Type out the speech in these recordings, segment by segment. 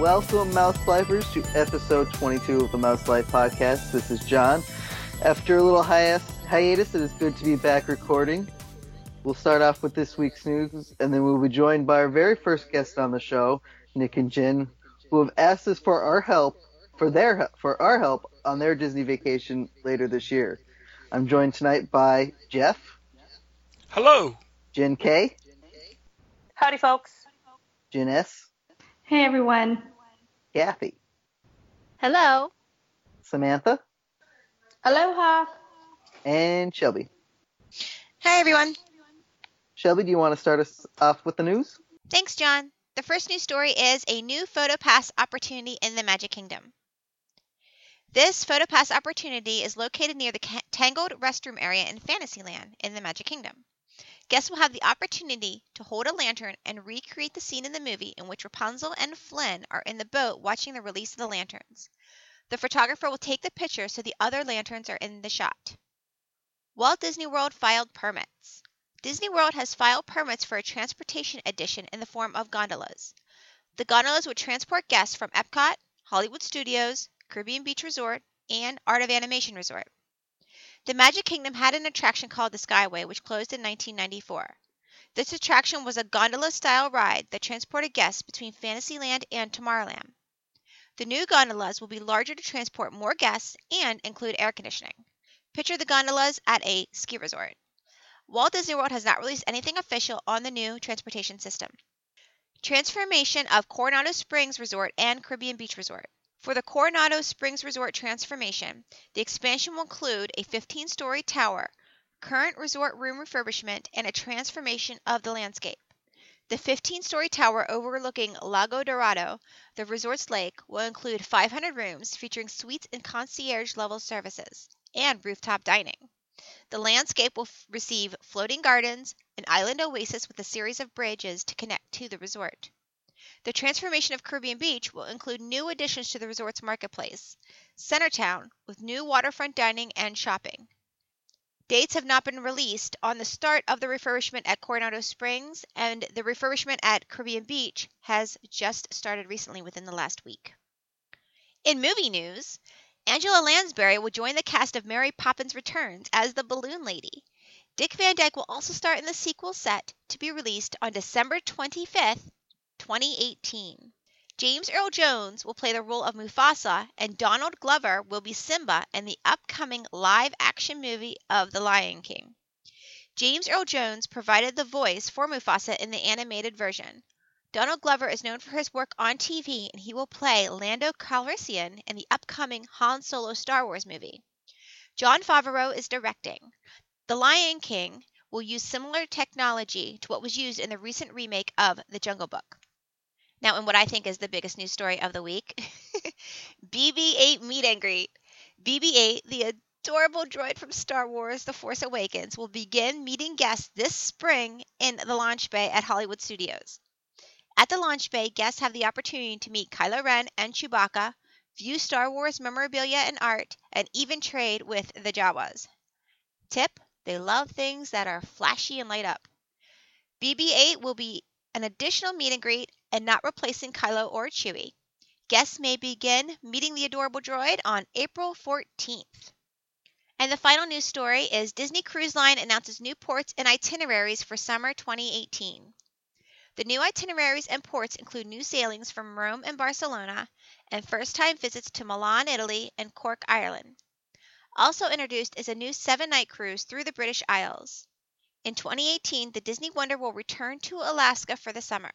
Okay, welcome, Mouse Lifers, to episode 22 of the Mouse Life podcast. This is John. After a little hiatus, hiatus, it is good to be back recording. We'll start off with this week's news, and then we'll be joined by our very first guest on the show, Nick and Jen, who have asked us for our help, for their for our help on their Disney vacation later this year. I'm joined tonight by Jeff, Hello. Jen K, Howdy, folks. Jen S, Hey everyone. Kathy, Hello. Samantha, Aloha. and Shelby. Hi, everyone. Shelby, do you want to start us off with the news? Thanks, John. The first news story is a new PhotoPass opportunity in the Magic Kingdom. This PhotoPass opportunity is located near the Tangled restroom area in Fantasyland in the Magic Kingdom. Guests will have the opportunity to hold a lantern and recreate the scene in the movie in which Rapunzel and Flynn are in the boat watching the release of the lanterns. The photographer will take the picture so the other lanterns are in the shot. Walt Disney World filed permits. Disney World has filed permits for a transportation addition in the form of gondolas. The gondolas would transport guests from Epcot, Hollywood Studios, Caribbean Beach Resort, and Art of Animation Resort. The Magic Kingdom had an attraction called the Skyway, which closed in 1994. This attraction was a gondola style ride that transported guests between Fantasyland and Tomorrowland. The new gondolas will be larger to transport more guests and include air conditioning. Picture the gondolas at a ski resort. Walt Disney World has not released anything official on the new transportation system. Transformation of Coronado Springs Resort and Caribbean Beach Resort. For the Coronado Springs Resort transformation, the expansion will include a 15 story tower, current resort room refurbishment, and a transformation of the landscape. The 15 story tower overlooking Lago Dorado, the resort's lake, will include 500 rooms featuring suites and concierge level services and rooftop dining. The landscape will f- receive floating gardens, an island oasis with a series of bridges to connect to the resort. The transformation of Caribbean Beach will include new additions to the resort's marketplace, Centertown, with new waterfront dining and shopping. Dates have not been released on the start of the refurbishment at Coronado Springs, and the refurbishment at Caribbean Beach has just started recently within the last week. In movie news, Angela Lansbury will join the cast of Mary Poppins Returns as the Balloon Lady. Dick Van Dyke will also star in the sequel set to be released on December 25th, 2018. James Earl Jones will play the role of Mufasa, and Donald Glover will be Simba in the upcoming live action movie of The Lion King. James Earl Jones provided the voice for Mufasa in the animated version. Donald Glover is known for his work on TV, and he will play Lando Calrissian in the upcoming Han Solo Star Wars movie. Jon Favreau is directing. The Lion King will use similar technology to what was used in the recent remake of The Jungle Book. Now, in what I think is the biggest news story of the week BB 8 meet and greet. BB 8, the adorable droid from Star Wars The Force Awakens, will begin meeting guests this spring in the launch bay at Hollywood Studios. At the launch bay, guests have the opportunity to meet Kylo Ren and Chewbacca, view Star Wars memorabilia and art, and even trade with the Jawas. Tip they love things that are flashy and light up. BB 8 will be an additional meet and greet and not replacing Kylo or Chewie. Guests may begin meeting the adorable droid on April 14th. And the final news story is Disney Cruise Line announces new ports and itineraries for summer 2018. The new itineraries and ports include new sailings from Rome and Barcelona and first time visits to Milan, Italy and Cork, Ireland. Also introduced is a new seven night cruise through the British Isles. In 2018, the Disney Wonder will return to Alaska for the summer.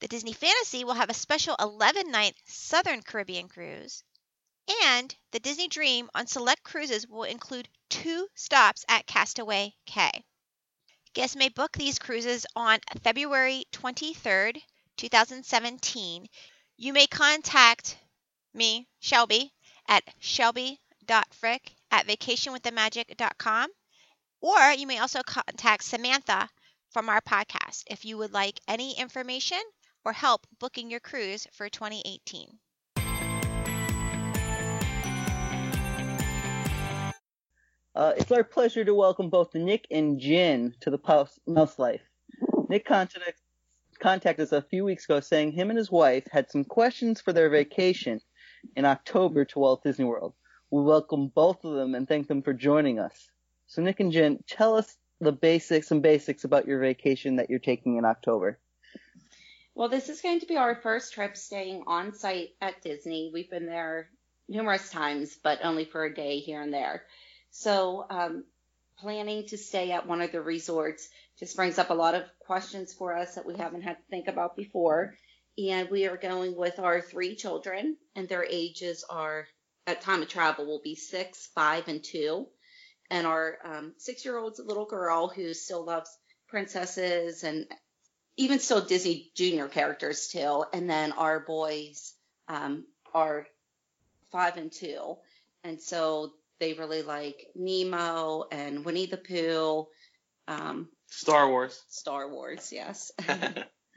The Disney Fantasy will have a special 11 night Southern Caribbean cruise. And the Disney Dream on select cruises will include two stops at Castaway Cay. Guests may book these cruises on February 23rd, 2017. You may contact me, Shelby, at shelby.frick at vacationwiththemagic.com. Or you may also contact Samantha from our podcast if you would like any information or help booking your cruise for 2018. Uh, it's our pleasure to welcome both Nick and Jen to the Mouse, Life. Nick contacted, contacted us a few weeks ago saying him and his wife had some questions for their vacation in October to Walt Disney World. We welcome both of them and thank them for joining us. So Nick and Jen, tell us the basics, some basics about your vacation that you're taking in October. Well, this is going to be our first trip staying on site at Disney. We've been there numerous times, but only for a day here and there. So, um, planning to stay at one of the resorts just brings up a lot of questions for us that we haven't had to think about before. And we are going with our three children, and their ages are at time of travel will be six, five, and two. And our um, six-year-old's a little girl who still loves princesses and even still Disney Junior characters too. And then our boys um, are five and two, and so they really like Nemo and Winnie the Pooh. Um, Star Wars. Star Wars, yes.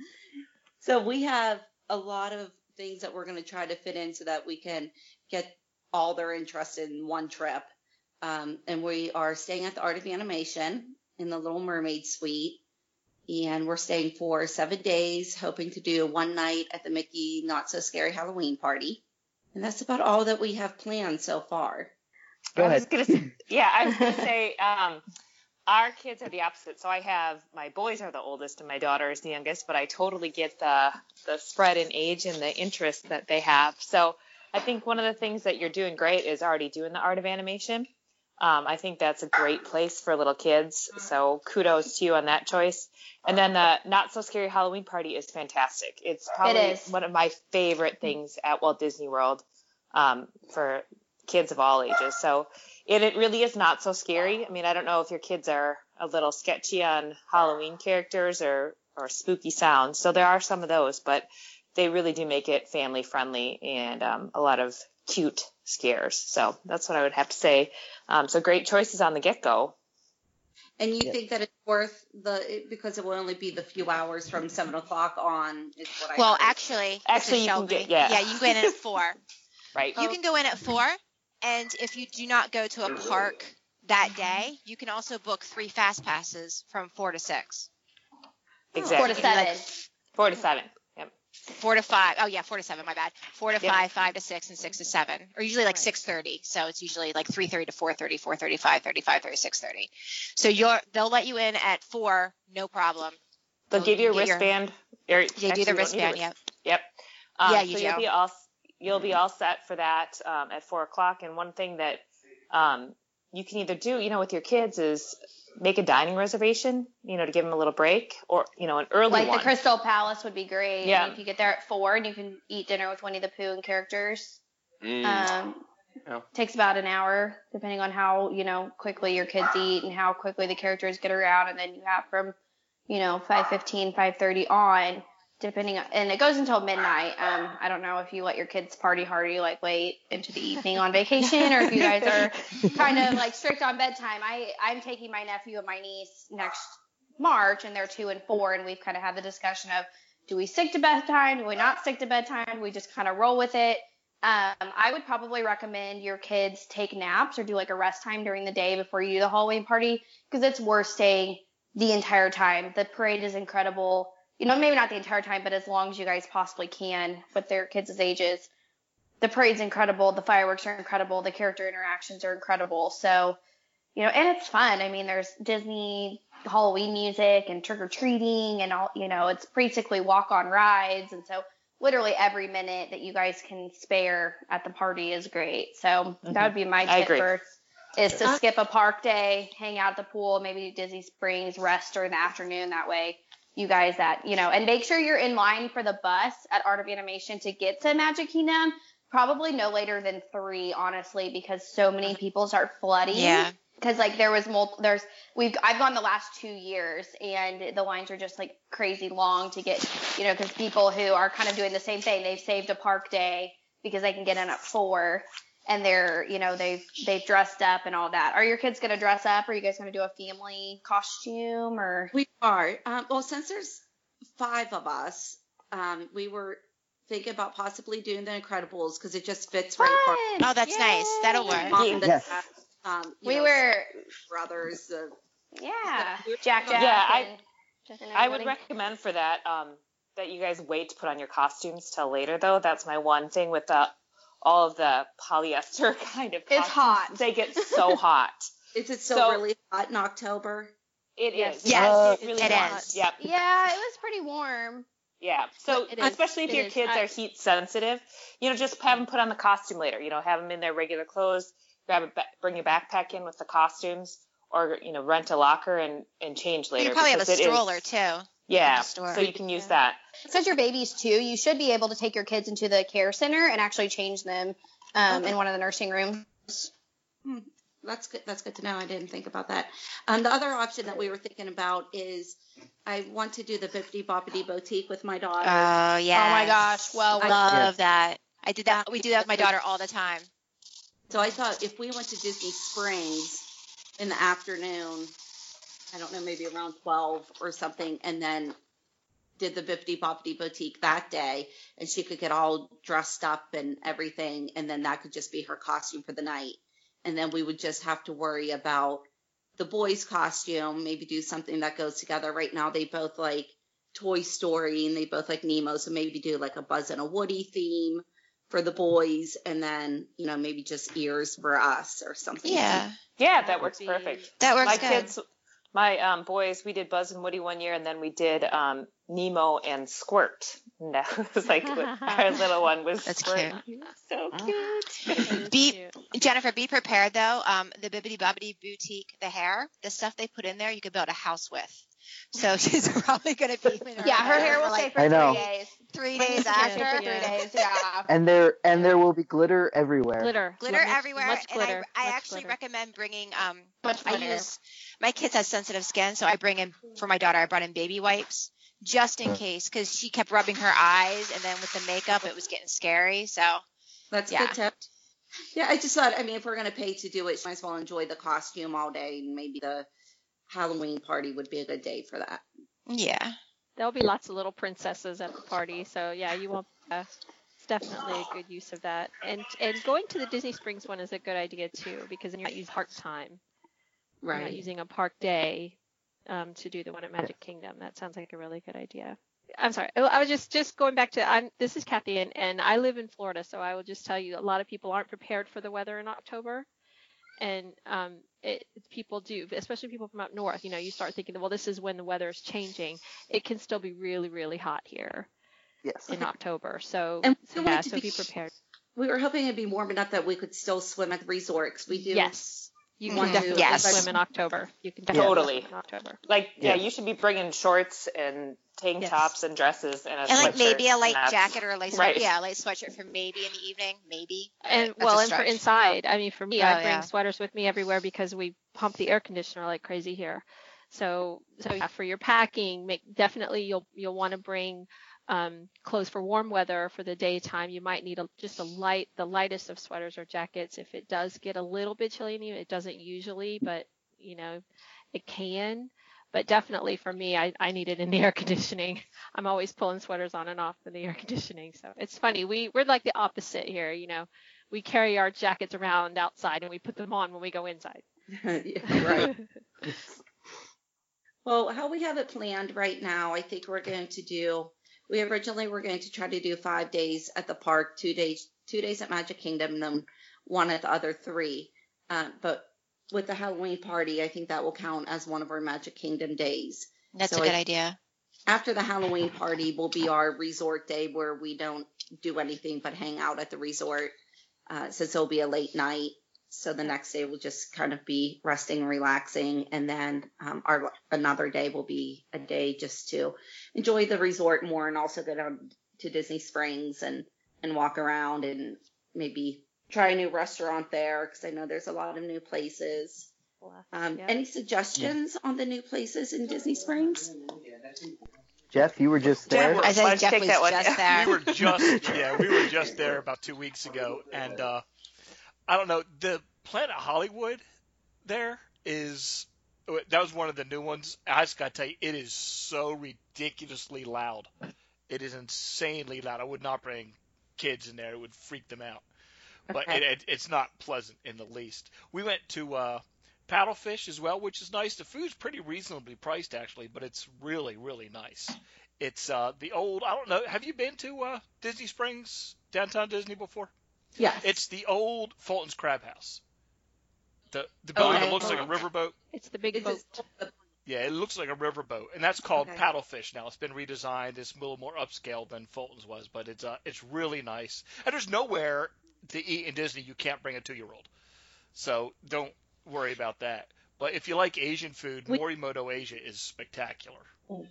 so we have a lot of things that we're going to try to fit in so that we can get all their interest in one trip. Um, and we are staying at the Art of Animation in the Little Mermaid Suite. And we're staying for seven days, hoping to do one night at the Mickey Not So Scary Halloween party. And that's about all that we have planned so far. Go I was gonna say, yeah, I was gonna say, um, our kids are the opposite. So I have my boys are the oldest and my daughter is the youngest, but I totally get the the spread in age and the interest that they have. So I think one of the things that you're doing great is already doing the art of animation. Um, I think that's a great place for little kids. So kudos to you on that choice. And then the not so scary Halloween party is fantastic. It's probably is. one of my favorite things at Walt Disney World um, for kids of all ages. So it, it really is not so scary. I mean, I don't know if your kids are a little sketchy on Halloween characters or, or spooky sounds. So there are some of those, but they really do make it family friendly and um, a lot of cute scares. So that's what I would have to say. Um, so great choices on the get go. And you Yeah. think that it's worth the because it will only be the few hours from seven o'clock on is what I Well, heard. actually, Actually, this is you can get- yeah. yeah, you can go in at four. Right. You can go in at four, and if you do not go to a park that day, you can also book three fast passes from four to six. Exactly. Four to seven. Four to seven. Four to five. Oh yeah, four to seven. My bad. Four to Yep. five, five to six, and six to seven. Or usually like six thirty. So it's usually like three thirty to four thirty, four thirty, five thirty, five thirty, six thirty. So you're they'll let you in at four, no problem. They'll They'll give you a get your- wristband. Or, They do the wristband. Yep. Yep. Um, Yeah, you so You'll be all you'll be all set for that um, at four o'clock. And one thing that um, you can either do, you know, with your kids is make a dining reservation, you know, to give them a little break, or you know, an early Like one. the Crystal Palace would be great. Yeah. And if you get there at four and you can eat dinner with Winnie the Pooh and characters. Mm. Um, Yeah. Takes about an hour, depending on how you know quickly your kids eat and how quickly the characters get around, and then you have from, you know, 5:15, 5:30 on, depending on, and it goes until midnight. Um, I don't know if you let your kids party hardy like late into the evening on vacation, or if you guys are kind of like strict on bedtime. I I'm taking my nephew and my niece next March, and they're two and four, and we've kind of had the discussion of do we stick to bedtime? Do we not stick to bedtime? Do we just kind of roll with it? Um, I would probably recommend your kids take naps or do like a rest time during the day before you do the Halloween party because it's worth staying the entire time. The parade is incredible. You know, maybe not the entire time, but as long as you guys possibly can with their kids' ages. The parade's incredible. The fireworks are incredible. The character interactions are incredible. So, you know, and it's fun. I mean, there's Disney Halloween music and trick or treating and all, you know, it's basically walk on rides. And so literally every minute that you guys can spare at the party is great. So that would be my Mm-hmm. Tip agree. for is to skip a park day, hang out at the pool, maybe Disney Springs, rest during the afternoon. That way you guys that, you know, and make sure you're in line for the bus at Art of Animation to get to Magic Kingdom. Probably no later than three, honestly, because so many people start flooding Yeah. because like there was multiple there's we've I've gone the last two years and the lines are just like crazy long to get you know because people who are kind of doing the same thing they've saved a park day because they can get in at four and they're you know they've they've dressed up and all that are your kids gonna dress up are you guys gonna do a family costume or We are. Um, well, since there's five of us, um, we were thinking about possibly doing the Incredibles because it just fits right. Fun! Oh, that's nice. That'll work. mom Yes. dad, um, we know, were brothers. Uh, yeah Yeah. Jack Jack Yeah, I- and Jack I would recommend for that. Um, that you guys wait to put on your costumes till later, though. That's my one thing with the all of the polyester kind of. It's hot. They get so hot. Is it still So- really hot in October? It is. Yes. Yes, Uh, it really it hot. is. Yep. Yeah, it was pretty warm. Yeah. So especially if It your is. kids I- are heat sensitive, you know, just have them put on the costume later. You know, have them in their regular clothes. Grab a ba- bring your backpack in with the costumes, or you know, rent a locker and and change later. You probably have a because it is- stroller too. Yeah. store. So you can use Yeah. that. Because you're babies too, you should be able to take your kids into the care center and actually change them um, Okay. in one of the nursing rooms. That's good. That's good to know. I didn't think about that. Um, the other option that we were thinking about is I want to do the Bibbidi Bobbidi Boutique with my daughter. Oh yeah. Oh my gosh, well, I I- love that. I did that. We do that with my daughter all the time. so I thought if we went to Disney Springs in the afternoon, I don't know, maybe around 12 or something, and then did the Bibbidi Bobbidi Boutique that day, and she could get all dressed up and everything, and then that could just be her costume for the night. And then we would just have to worry about the boys' costume, maybe do something that goes together. Right now, they both like Toy Story and they both like Nemo, so maybe do like a Buzz and a Woody theme for the boys, and then you know maybe just ears for us or something. Yeah, Yeah, That that works be- perfect. that works my good. kids, my um, boys, we did Buzz and Woody one year, and then we did um, Nemo and Squirt. And that was like our little one was That's Squirt. cute. So cute. Be Jennifer, be prepared though. Um, the Bibbidi Bobbidi Boutique, the hair, the stuff they put in there, you could build a house with. So she's probably gonna be. Yeah, her hair will for stay like for I three know. days. three days you after. for three days. Yeah. And there and there will be glitter everywhere. Glitter. glitter Much- everywhere Much and glitter. i, I actually glitter. recommend bringing um Much i glitter. use my kids have sensitive skin so i bring in for my daughter i brought in baby wipes just in case because she kept rubbing her eyes and then with the makeup it was getting scary so That's a Yeah. good tip. Yeah, I just thought, I mean, if we're going to pay to do it, she might as well enjoy the costume all day. And maybe the Halloween party would be a good day for that. yeah There'll be lots of little princesses at the party, so yeah, you won't. Uh, it's definitely a good use of that. And and going to the Disney Springs one is a good idea too, because then you're not using park time. You're not Right. using a park day um, to do the one at Magic Kingdom. That sounds like a really good idea. I'm sorry. I I was just just going back to. I'm. This is Kathy, and, and I live in Florida, so I will just tell you, a lot of people aren't prepared for the weather in October, and um, it, people do, especially people from up north. You know, you start thinking, well, this is when the weather is changing. It can still be really, really hot here Yes. in October. So, And so want yeah, to so be- be prepared. We were hoping it'd be warm enough that we could still swim at the resort 'cause we do. Yes, you mm-hmm. can want to- definitely Yes. swim in October. You can definitely Totally. swim in October. Like, yeah, Yeah. you should be bringing shorts and tank Yes. tops and dresses and a and like maybe a light jacket or a light Right. sweatshirt yeah a light sweatshirt for maybe in the evening maybe And That's well, and for inside, I mean, for me, Oh, I bring yeah. sweaters with me everywhere because we pump the air conditioner like crazy here. So, so yeah, for your packing, make definitely you'll you'll want to bring um, clothes for warm weather for the daytime. You might need a, just a light, the lightest of sweaters or jackets. If it does get a little bit chilly it doesn't usually, but you know, it can. But definitely for me, I, I need it in the air conditioning. I'm always pulling sweaters on and off in the air conditioning. So it's funny. We we're like the opposite here. You know, we carry our jackets around outside and we put them on when we go inside. Yeah, right. Well, how we have it planned right now, I think we're going to do. We originally were going to try to do five days at the park, two days, two days at Magic Kingdom, and then one at the other three. Uh, but with the Halloween party, I think that will count as one of our Magic Kingdom days. that's So a good I- idea After the Halloween party will be our resort day where we don't do anything but hang out at the resort, uh, since it'll be a late night. So the next day will just kind of be resting and relaxing, and then um, our another day will be a day just to enjoy the resort more, and also go down to Disney Springs and and walk around and maybe try a new restaurant there because I know there's a lot of new places. Um, Yeah. Any suggestions on the new places in Disney Springs? Jeff, you were just there. Jeff, i Why said don't you jeff take was that one? just there we were just yeah, we were just there about two weeks ago, and uh, I don't know the Planet Hollywood there is that was one of the new ones. I just gotta tell you, it is so ridiculously loud. It is insanely loud. I would not bring kids in there; it would freak them out. But Okay. it, it, it's not pleasant in the least. We went to uh, Paddlefish as well, which is nice. The food's pretty reasonably priced actually, but it's really really nice. It's uh, the old. I don't know. Have you been to uh, Disney Springs, downtown Disney before? Yes. It's the old Fulton's Crab House. The the building Okay. that looks like a riverboat. It's the big Is boat. it- Yeah, it looks like a riverboat, and that's called Okay. Paddlefish now. It's been redesigned. It's a little more upscale than Fulton's was, but it's uh, it's really nice. And there's nowhere to eat in Disney you can't bring a two-year-old, so don't worry about that. But if you like Asian food, We- Morimoto Asia is spectacular. If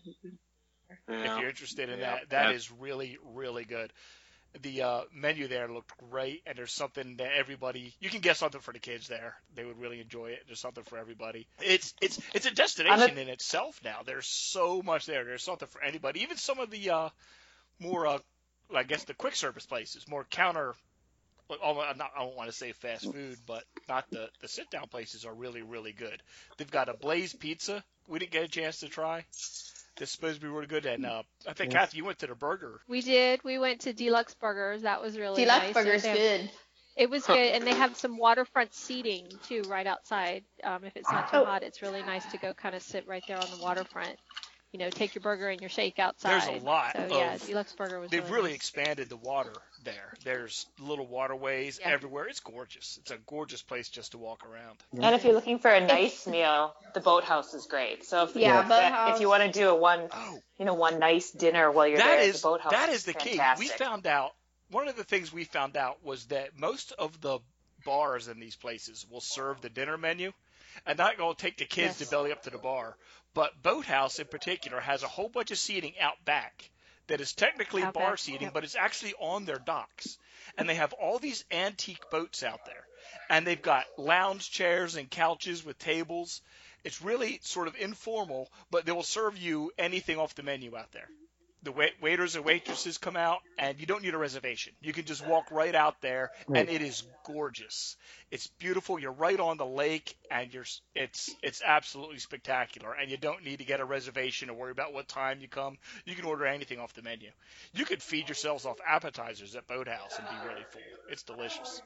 Yeah. you're interested in Yeah. that, that Yeah. is really really good. The uh, menu there looked great, and there's something that everybody you can get something for the kids there. They would really enjoy it. There's something for everybody. It's it's it's a destination in itself now. There's so much there. There's something for anybody. Even some of the uh, more uh, I guess the quick service places, more counter. I don't want to say fast food, but not the the sit down places are really really good. They've got a Blaze Pizza. We didn't get a chance to try. That's supposed to be really good, and uh, I think Yes. Kathy, you went to the burger We did. We went to D-Luxe Burgers. That was really nice. D-Luxe nice. Burger's They have- good. It was good, and they have some waterfront seating too, right outside. Um, if it's not too Oh. hot, it's really nice to go kind of sit right there on the waterfront. You know, take your burger and your shake outside. There's a lot So yeah, D-Luxe Burger was. They've really, really nice. expanded the water there. There's little waterways Yeah. everywhere. It's gorgeous. It's a gorgeous place just to walk around. And if you're looking for a nice meal, the boathouse is great. So if, Yeah, if, Boathouse. if you want to do a one, Oh, you know, one nice dinner while you're that there, is the boathouse that is the fantastic. key. We found out one of the things we found out was that most of the bars in these places will serve the dinner menu, and not going to take the kids Yes. to belly up to the bar. But Boathouse in particular has a whole bunch of seating out back that is technically Out bar back, seating, yep. but it's actually on their docks, and they have all these antique boats out there, and they've got lounge chairs and couches with tables. It's really sort of informal, but they will serve you anything off the menu out there the wait- waiters and waitresses come out, and you don't need a reservation. You can just walk right out there, and it is gorgeous. It's beautiful. You're right on the lake, and you're it's it's absolutely spectacular. And you don't need to get a reservation or worry about what time you come. You can order anything off the menu. You could feed yourselves off appetizers at Boathouse and be really full. It's delicious.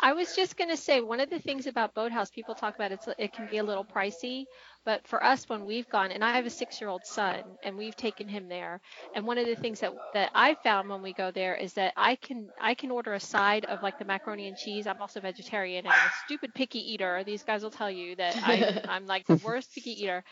I was just going to say one of the things about Boathouse, people talk about it's it can be a little pricey, but for us when we've gone, and I have a six-year-old son, and we've taken him there, and one of the things that that I found when we go there is that I can I can order a side of like the macaroni and cheese. I'm also vegetarian and I'm a stupid picky eater. These guys will tell you that I, I'm like the worst picky eater.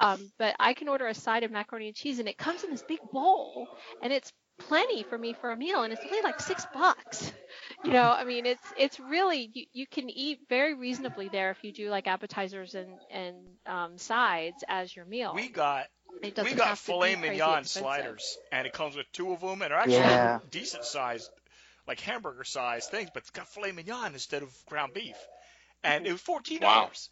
Um, but I can order a side of macaroni and cheese, and it comes in this big bowl, and it's plenty for me for a meal, and it's only like six bucks. You know, I mean, it's it's really you, you can eat very reasonably there if you do like appetizers and and um, sides as your meal. We got It doesn't we got have to filet mignon expensive. sliders, and it comes with two of them, and they're actually Yeah. decent sized, like hamburger sized things, but it's got filet mignon instead of ground beef, and it was fourteen dollars.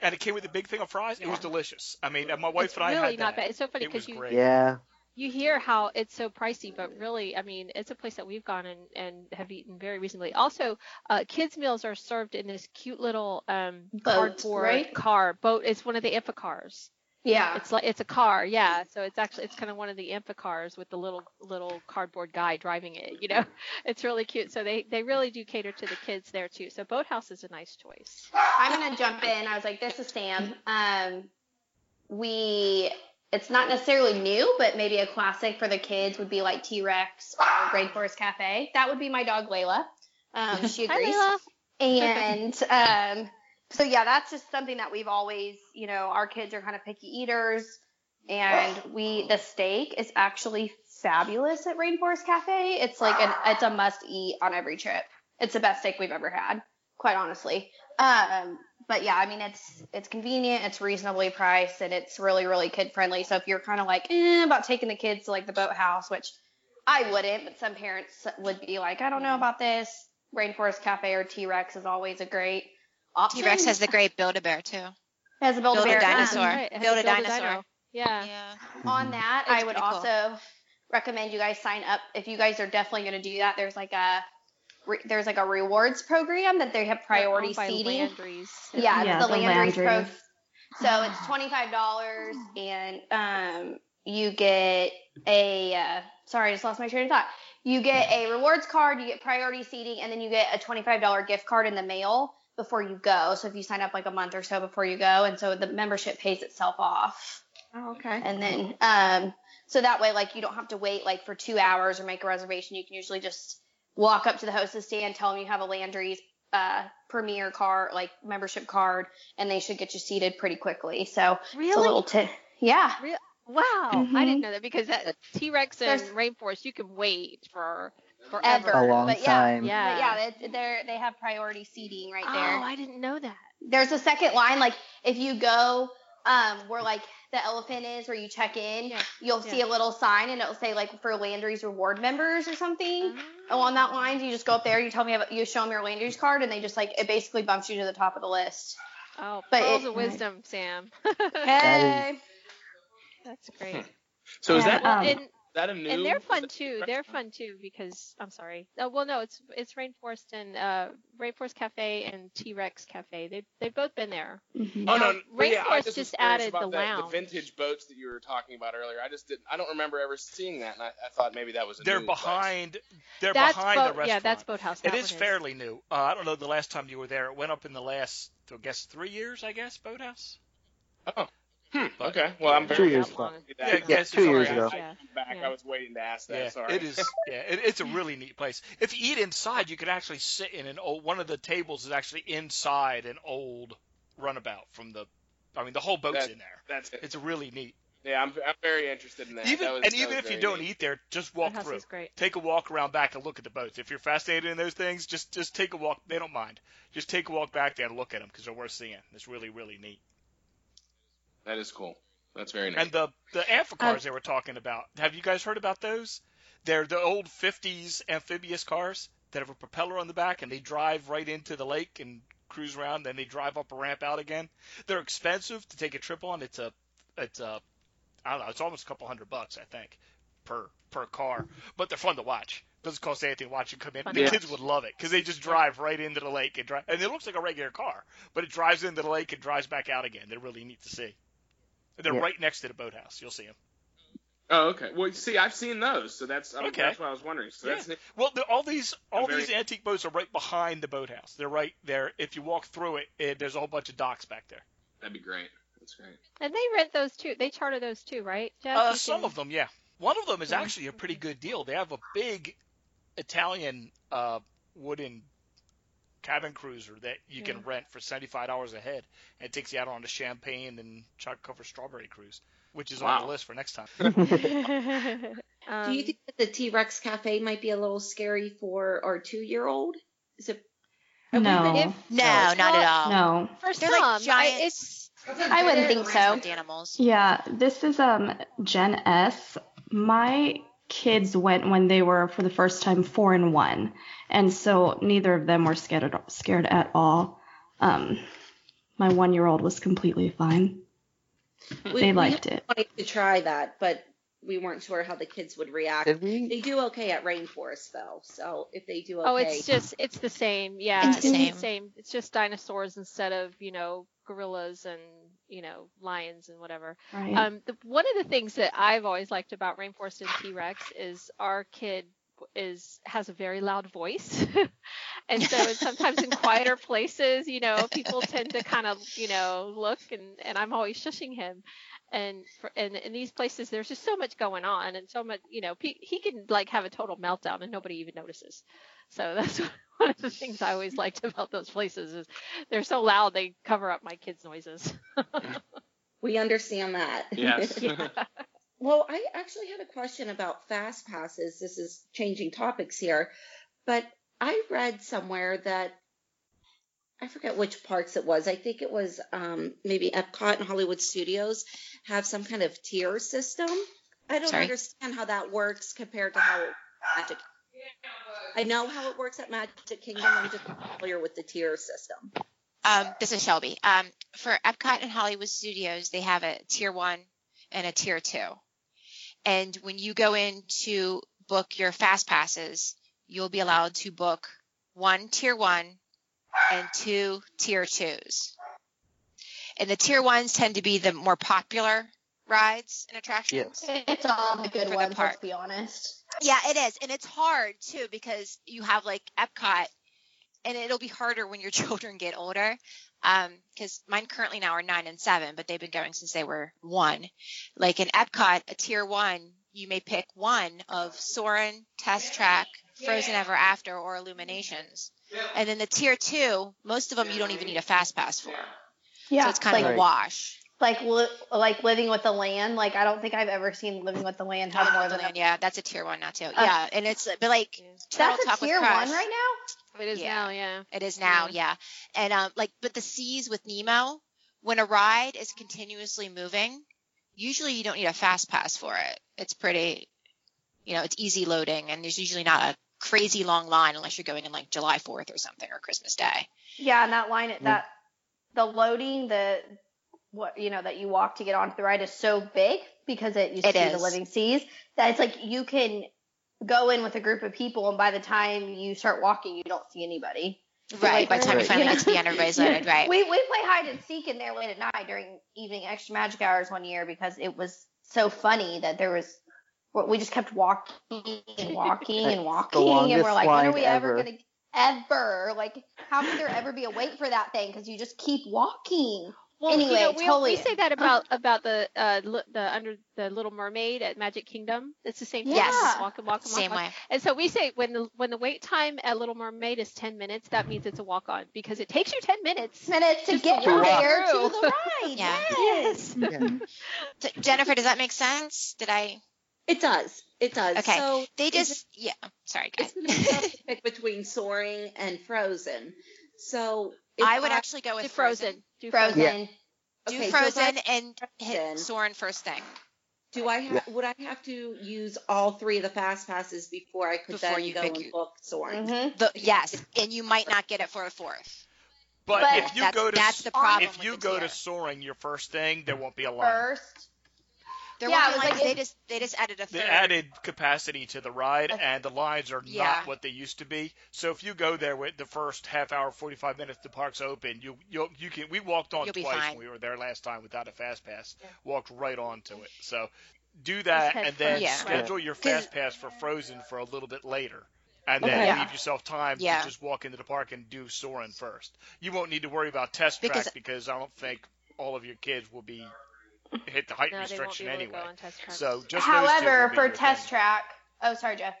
And it came with a big thing of fries. It was delicious. I mean, my wife It's and I really had not that. bad. It's so funny It was because you great. Yeah. You hear how it's so pricey, but really, I mean, it's a place that we've gone and, and have eaten very recently. Also, uh, kids' meals are served in this cute little um, Boat, cardboard right? car boat. It's one of the Amphicars. Yeah. It's like it's a car, yeah. So it's actually it's kind of one of the Amphicars with the little little cardboard guy driving it. You know, it's really cute. So they they really do cater to the kids there too. So Boathouse is a nice choice. I'm gonna jump in. I was like, this is Sam. Um, we it's not necessarily new, but maybe a classic for the kids would be like T Rex or Rainforest Cafe. That would be my dog Layla. Um, she agrees. Layla. And um, so yeah, that's just something that we've always, you know, our kids are kind of picky eaters, and we the steak is actually fabulous at Rainforest Cafe. It's like an it's a must eat on every trip. It's the best steak we've ever had, quite honestly. Um, but yeah, I mean it's it's convenient, it's reasonably priced, and it's really really kid friendly. So if you're kind of like eh, about taking the kids to like the boathouse, which I wouldn't, but some parents would be like, I don't know about this. Rainforest Cafe or T Rex is always a great option. T Rex has the great Build a Bear too. has a build, Build a bear. dinosaur. Right, Build a dinosaur. Yeah. Yeah. on that, That's I would pretty cool. also recommend you guys sign up if you guys are definitely going to do that. There's like a re- there's like a rewards program that they have priority Owned by seating. Landry's. Yeah, Yeah, the, the Landry's pro. So it's twenty five dollars, and um, you get a. Uh, sorry, I just lost my train of thought. You get a rewards card, you get priority seating, and then you get a twenty five dollar gift card in the mail before you go. So if you sign up like a month or so before you go, and so the membership pays itself off. Oh, okay. And then, um, So that way, like, you don't have to wait like for two hours or make a reservation. You can usually just walk up to the hostess stand, tell them you have a Landry's uh, premier card, like membership card, and they should get you seated pretty quickly. So it's a Really? little tip. Yeah. Wow, I Mhm. didn't know that because that T-Rex and There's- rainforest you can wait for Ever. forever. A long but yeah, time. Yeah. But yeah, they, they're, they have priority seating right there. Oh, I didn't know that. There's a second line, like if you go um, where like the elephant is, where you check in, Yeah. you'll see a little sign and it'll say like for Landry's reward members or something. Along that line, you just go up there, you tell me, about, you show them your Landry's card, and they just like it basically bumps you to the top of the list. Oh, But pearls it- of wisdom, Sam. Hey, That's great. So is that Well, um, and, that a new? and they're fun that- too. They're fun too because I'm sorry. Oh, well, no, it's it's Rainforest and uh, Rainforest Cafe and T-Rex Cafe. They they've both been there. Mhm. Oh no, Now, no yeah, I Rainforest just, just added about the the, lounge. the vintage boats that you were talking about earlier. I just didn't. I don't remember ever seeing that, and I, I thought maybe that was a They're new place. behind. They're that's behind boat, the restaurant. yeah, that's Boathouse. It That is one fairly new. Uh, I don't know the last time you were there. It went up in the last, I guess, three years. I guess Boathouse. Uh oh. Hmm. Okay. Well, I'm Two very years happy ago. to see Yeah, that. yeah, Sorry, two years ago. I, Yeah. back. Yeah. I was waiting to ask that. Yeah, Sorry. it is. Yeah, it, it's a really neat place. If you eat inside, you could actually sit in an old. One of the tables is actually inside an old runabout from the. I mean, the whole boat's That- in there. That's it. It's really neat. Yeah, I'm, I'm very interested in that. Even That was- and even if you don't neat. eat there, just walk through. is great. Take a walk around back and look at the boats. If you're fascinated in those things, just just take a walk. They don't mind. Just take a walk back there and look at them because they're worth seeing. It's really really neat. That is cool. That's very neat. And the the amphicars um, they were talking about. Have you guys heard about those? They're the old 50s amphibious cars that have a propeller on the back and they drive right into the lake and cruise around. Then they drive up a ramp out again. They're expensive to take a trip on. It's a it's a I don't know. It's almost a couple hundred bucks I think per per car, but they're fun to watch. Doesn't cost anything to watch them come in. The to kids would love it because they just drive right into the lake and drive, and it looks like a regular car, but it drives into the lake and drives back out again. They're really neat to see. They're Yeah. right next to the boathouse. You'll see them. oh, okay. Well, see, I've seen those, so that's I Okay. that's what I was wondering. So Yeah. that's neat. Well, the, all these all very- these antique boats are right behind the boathouse. They're right there. If you walk through it, it there's a whole bunch of docks back there. that'd be great. That's great. And they rent those too. They charter those too, right? Jeff? Uh, some can- of them, yeah. One of them is actually a pretty good deal. They have a big Italian uh, wooden cabin cruiser that you can rent for seventy five dollars a head, and it takes you out on a champagne and chocolate covered strawberry cruise, which is on the list for next time. um, Do you think that the T Rex Cafe might be a little scary for our two year old? Is it? have No. been- If- No, not at all. No. for They're some, like giant. I, it's I wouldn't think so. animals. Yeah, this is um Jen S. My kids went when they were for the first time four and one, and so neither of them were scared at, scared at all. Um, my one year old was completely fine. we, They we liked it. wanted to try that, but we weren't sure how the kids would react. Did we? They do okay at Rainforest though, so if they do okay, oh, it's just it's the same. Yeah, It's the same. same. It's just dinosaurs instead of you know gorillas and you know lions and whatever. Right. Um, the, one of the things that I've always liked about Rainforest and T Rex is our kid is has a very loud voice, and so it's sometimes in quieter places, you know, people tend to kind of you know look and and I'm always shushing him, and for, and in these places there's just so much going on and so much you know pe- he can like have a total meltdown and nobody even notices. So that's one of the things I always liked about those places is they're so loud they cover up my kids' noises. we understand that. Yes. Yeah. Well, I actually had a question about fast passes. This is changing topics here, but I read somewhere that I forget which parks it was. I think it was um, maybe Epcot and Hollywood Studios have some kind of tier system. I don't Sorry? understand how that works compared to how Magic. I know how it works at Magic Kingdom. I'm just familiar with the tier system. Um, this is Shelby. Um, for Epcot and Hollywood Studios, they have a tier one and a tier two. And when you go in to book your fast passes, you'll be allowed to book one tier one and two tier twos. And the tier ones tend to be the more popular rides and attractions. It's all the good For the ones, park. let's be honest. Yeah, it is. And it's hard too because you have like Epcot and it'll be harder when your children get older. Um, cause mine currently now are nine and seven, but they've been going since they were one. Like in Epcot, a tier one, you may pick one of Soarin', Test Track, Frozen Ever After, or Illuminations. And then the tier two, most of them you don't even need a fast pass for. Yeah, so it's kind like, of Right. a wash. like li- like living with the land. Like I don't think I've ever seen living with the land have more than a, yeah, that's a tier one, not two. yeah, and it's but like that's a Talk with tier Crush, one right now. It is Yeah. now, yeah. It is now, yeah. And um, like, but the seas with Nemo, when a ride is continuously moving, usually you don't need a fast pass for it. It's pretty, you know, it's easy loading, and there's usually not a crazy long line unless you're going in like July 4th or something or Christmas Day. Yeah, and that line mm-hmm. that the loading the what you know that you walk to get onto the ride is so big because it you It see the living seas that it's like you can go in with a group of people and by the time you start walking you don't see anybody. Right. By the time you finally get to the end, everybody's loaded. Right. We we play hide and seek in there late at night during evening extra magic hours one year because it was so funny that there was we just kept walking and walking and walking and we're like when are we ever ever. gonna ever like how could there ever be a wait for that thing because you just keep walking Well, you know, we, totally- we say that about about the uh li- the under the Little Mermaid at Magic Kingdom. It's the same thing. Yes. Walk and walk and walk. Same walk. way. And so we say when the when the wait time at Little Mermaid is 10 minutes, that means it's a walk on because it takes you 10 minutes. minutes to get to you walk there to through. the ride Yeah. yes So, Jennifer, does that make sense? Did I? It does. It does. Okay. So They is just, yeah. Sorry, it's guys. going to be tough pick between Soarin' and frozen. So I would actually go with Frozen. Do frozen Yeah. Do Okay, so if I- Frozen and hit Frozen. Soarin' first thing. Do I ha- would I have to use all three of the fast passes before I could Before then you go pick and your- book Soarin'? mm-hmm. The, yes, and you might not get it for a fourth. But, But- if you that's, go to that's the problem. if you go tier. to Soarin' your first thing, there won't be a line. first there yeah, won't be it was lines, like they just they just added a They added capacity to the ride, and the lines are Yeah. not what they used to be. So if you go there with the first half hour, 45 minutes, the park's open. You you you can. We walked on You'll twice when we were there last time without a fast pass. Walked right onto it. So do that, and then Yeah. schedule your 'Cause- fast pass for Frozen for a little bit later. And then Okay. Yeah. leave yourself time Yeah. to just walk into the park and do Soarin' first. You won't need to worry about test track Because- because I don't think all of your kids will be hit the height No, they won't be restriction anyway. on test track. So just However, for test thing. track, oh sorry, Jeff.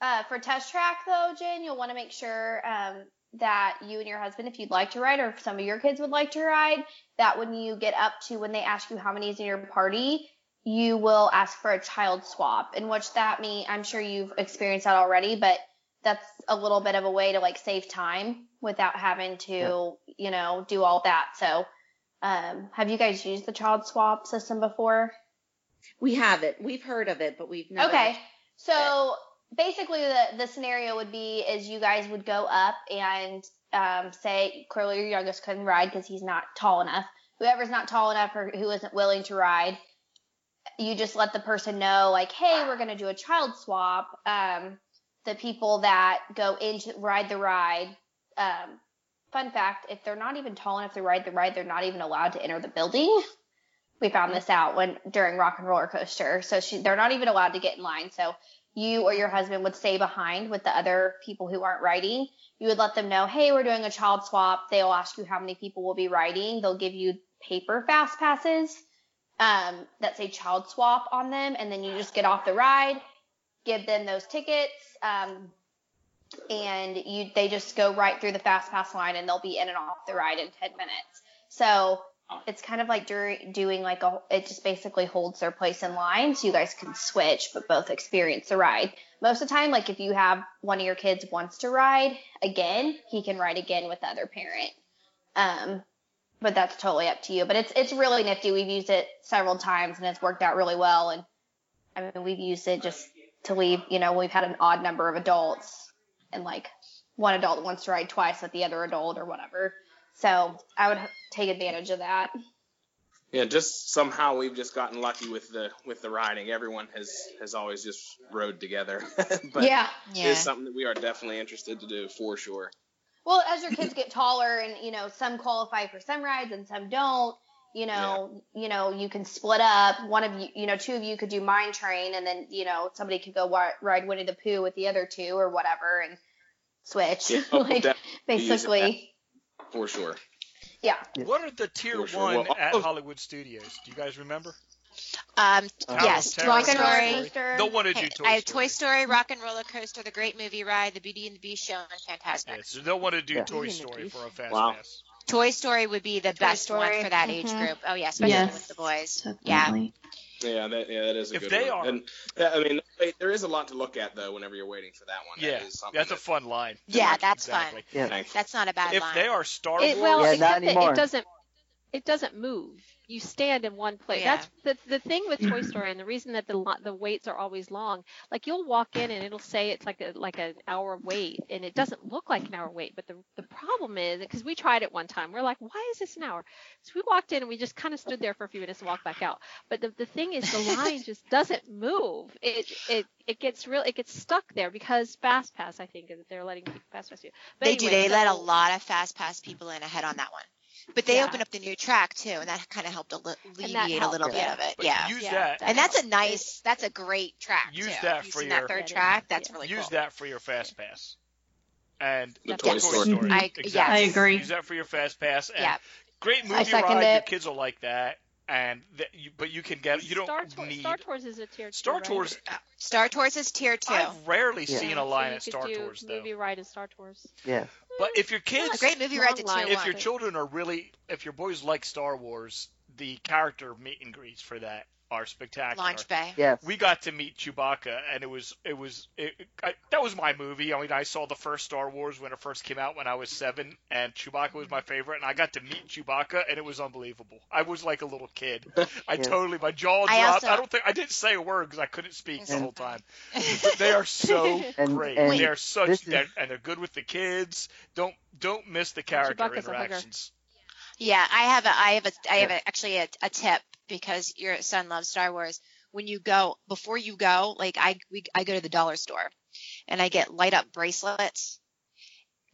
Uh, for test track though, Jen, you'll want to make sure um, that you and your husband, if you'd like to ride, or if some of your kids would like to ride, that when you get up to when they ask you how many is in your party, you will ask for a child swap. In which that mean, I'm sure you've experienced that already, but that's a little bit of a way to like save time without having to, you know, do all that. So, um, have you guys used the child swap system before? We haven't. We've heard of it, but we've never. Okay. So basically, the the scenario would be is you guys would go up and um, say clearly your youngest couldn't ride because he's not tall enough. Whoever's not tall enough or who isn't willing to ride, you just let the person know like, hey, we're gonna do a child swap. Um, the people that go into ride the ride. Um, fun fact: if they're not even tall enough to ride the ride, they're not even allowed to enter the building. We found this out when during rock and roller coaster. So she, they're not even allowed to get in line. So you or your husband would stay behind with the other people who aren't riding. You would let them know hey we're doing a child swap. They'll ask you how many people will be riding. They'll give you paper fast passes um, that say child swap on them. And then you just get off the ride give them those tickets um, and you they just go right through the fast pass line and they'll be in and off the ride in 10 minutes. So it's kind of like doing like a it just basically holds their place in line so you guys can switch but both experience the ride. Most of the time like if you have one of your kids wants to ride again he can ride again with the other parent. Um but that's totally up to you. But it's it's really nifty. We've used it several times and it's worked out really well. And i mean we've used it just to leave you know we've had an odd number of adults and like one adult wants to ride twice with the other adult or whatever so I would take advantage of that. Yeah, just somehow we've just gotten lucky with the with the riding. Everyone has has always just rode together. but yeah. it is something that we are definitely interested to do for sure. Well, as your kids get taller and you know some qualify for some rides and some don't, you know, you know you can split up. One of you, you know, two of you could do mine train, and then you know somebody could go wi- ride Winnie the Pooh with the other two or whatever, and switch. Yeah, we'll like definitely basically, For sure. yeah. What are the tier sure. one Well, at all- Hollywood Studios? Do you guys remember? Um, Uh, yes, Tower Toy Rock and Roller Story. Coaster. Don't want to do Hey, Toy I have Story. Toy Story, Rock and Roller Coaster, The Great Movie Ride, The Beauty and the Beast Show, and Fantasmic. Yeah, so they'll want to do Yeah. Toy Beauty and the Story for a fast Wow. pass. Toy Story would be the best Story. one for that age Mhm. group. Oh yeah, especially Yes. with the boys. Definitely. Yeah, that yeah, that is a If good they one. are- And yeah, I mean, there is a lot to look at though. Whenever you're waiting for that one, Yeah, that is something that's a fun line. Yeah, that's exactly. fun. Yeah. Thanks. That's not a bad line. If line. they are Star It, Wars, well, Yeah, not anymore. it doesn't it doesn't move. You stand in one place. Yeah. That's the the thing with Toy Story, and the reason that the the waits are always long. Like you'll walk in and it'll say it's like a like an hour wait, and it doesn't look like an hour wait. But the the problem is because we tried it one time, we're like, why is this an hour? So we walked in and we just kind of stood there for a few minutes and walked back out. But the the thing is, the line just doesn't move. It it it gets real. It gets stuck there because Fast Pass, I think, is they're letting Fast Pass you. But they do. They let a lot of fast pass people in ahead on that one. But they Yeah. opened up the new track too, and that kind of helped alle- alleviate a helped, little yeah. bit of it. but yeah. use Yeah, that. that and that's a nice, that's a great track Use too. that for seen your- that third track. That's yeah. really Use cool. that for your fast pass. And The Toy Yes. Story. I, Exactly. I agree. Use that for your fast pass. And Yeah. Great movie second ride. Your kids will like that. And that you, but you can get you don't Star, Tour- need Star Tours is a tier two, Star right? Tours. Uh, Star Tours is tier two. I've rarely Yeah. seen a line so at Star do Tours though. Movie ride in Star Tours. Yeah. But if your kids, Great movie rides at Long tier if your children are really, if your boys like Star Wars, the character meet and greets for that are spectacular. Launch Bay. Yes. we got to meet Chewbacca, and it was it was it, I, that was my movie. I mean, I saw the first Star Wars when it first came out when I was seven, and Chewbacca was my favorite, and I got to meet Chewbacca, and it was unbelievable. I was like a little kid. I Yeah. totally my jaw dropped. I I, don't think I didn't say a word because I couldn't speak the whole time. They are so And- great. and they are such is- they're, and they're good with the kids. Don't don't miss the character Chewbacca's interactions. Yeah, I have a, I have a, I have a, actually a, a tip because your son loves Star Wars. When you go, before you go, like I, we, I go to the dollar store, and I get light up bracelets.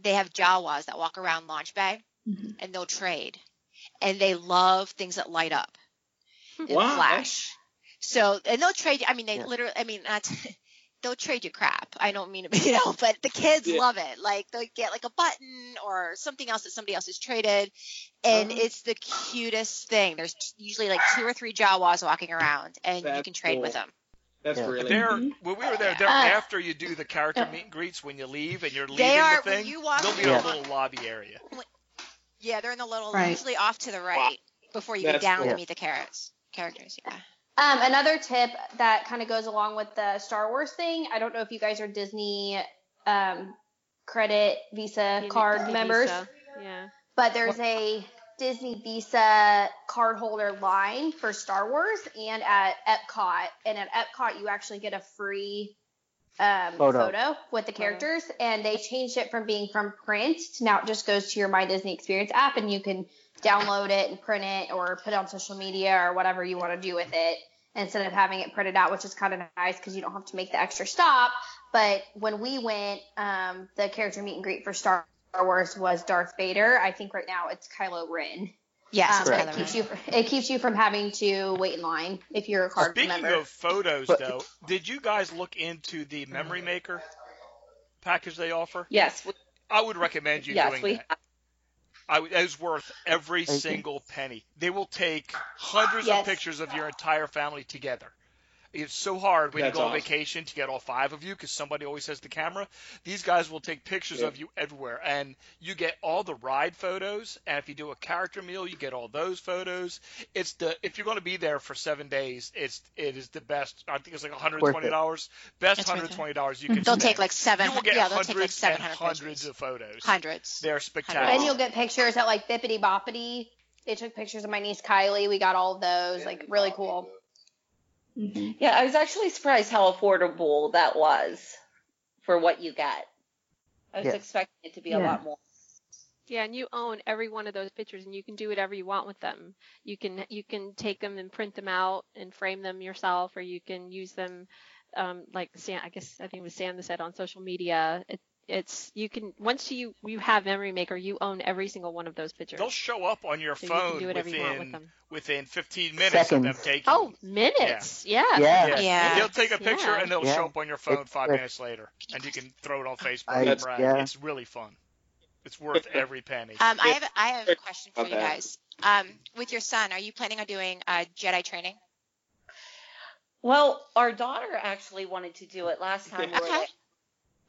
They have Jawas that walk around Launch Bay, Mhm. and they'll trade, and they love things that light up and Wow. flash. So, and they'll trade. I mean, they Yeah. literally. I mean, not. They'll trade you crap. I don't mean to, you know, but the kids Yeah. love it. Like they'll get like a button or something else that somebody else has traded, and Uh-huh. it's the cutest thing. There's usually like two or three Jawas walking around, and you can trade with them. That's Yeah. really. They're Mhm. when we were there. They're Uh, after you do the character meet and greets when you leave and you're leaving They are the when thing. you walk they'll be in in Yeah. a little lobby area. Yeah, they're in the little, Right. usually off to the right before you go That's down cool. to meet the carrots characters. Yeah. Um, another tip that kind of goes along with the Star Wars thing. I don't know if you guys are Disney um, credit Visa Disney- card Disney members, Visa. Yeah. but there's a Disney Visa card holder line for Star Wars and at Epcot. And at Epcot, you actually get a free um, Photo. photo. with the characters. And they changed it from being from print to now it just goes to your My Disney Experience app and you can download it and print it or put it on social media or whatever you want to do with it instead of having it printed out, which is kind of nice because you don't have to make the extra stop. But when we went, um, the character meet and greet for Star Wars was Darth Vader. I think right now it's Kylo Ren. Yes, Um, it keeps you it keeps you from having to wait in line if you're a card Speaking member. of photos, But- though, did you guys look into the Memory Maker package they offer? Yes. we- I would recommend you yes, doing we that. I would, it's worth every Thank single penny. They will take hundreds Yes. of pictures of your entire family together. It's so hard when That's you go on vacation to get all five of you because somebody always has the camera. These guys will take pictures Yeah. of you everywhere, and you get all the ride photos. And if you do a character meal, you get all those photos. It's the if you're going to be there for seven days, it's it is the best. I think it's like 120 dollars. Best It's 120 dollars you can. They'll spend. take like seven. You will get yeah, they'll take like hundreds and hundred hundreds pictures. of photos. Hundreds. They're spectacular. and you'll get pictures at like Bibbidi Bobbidi. They took pictures of my niece Kylie. We got all of those. Like really cool. Hmm Yeah, I was actually surprised how affordable that was for what you get. I was Yeah. expecting it to be a lot more. Yeah, and you own every one of those pictures, and you can do whatever you want with them. You can you can take them and print them out and frame them yourself, or you can use them, um, like Sam. I guess I think it was Sam that said on social media. It, it's you can once you you have Memory Maker, you own every single one of those pictures. They'll show up on your so you can phone do whatever you want with within them. within 15 minutes of them Seconds. taking. Oh, minutes! Yeah. Yeah. Yeah. They'll take a picture Yeah. and they'll Yeah. show up on your phone It's- five it's- minutes later, and you can throw it on Facebook I- and brag. yeah. It's really fun. It's worth every penny. Um, I have I have a question for you guys. Um, with your son, are you planning on doing uh, Jedi training? Well, our daughter actually wanted to do it last time we were Okay.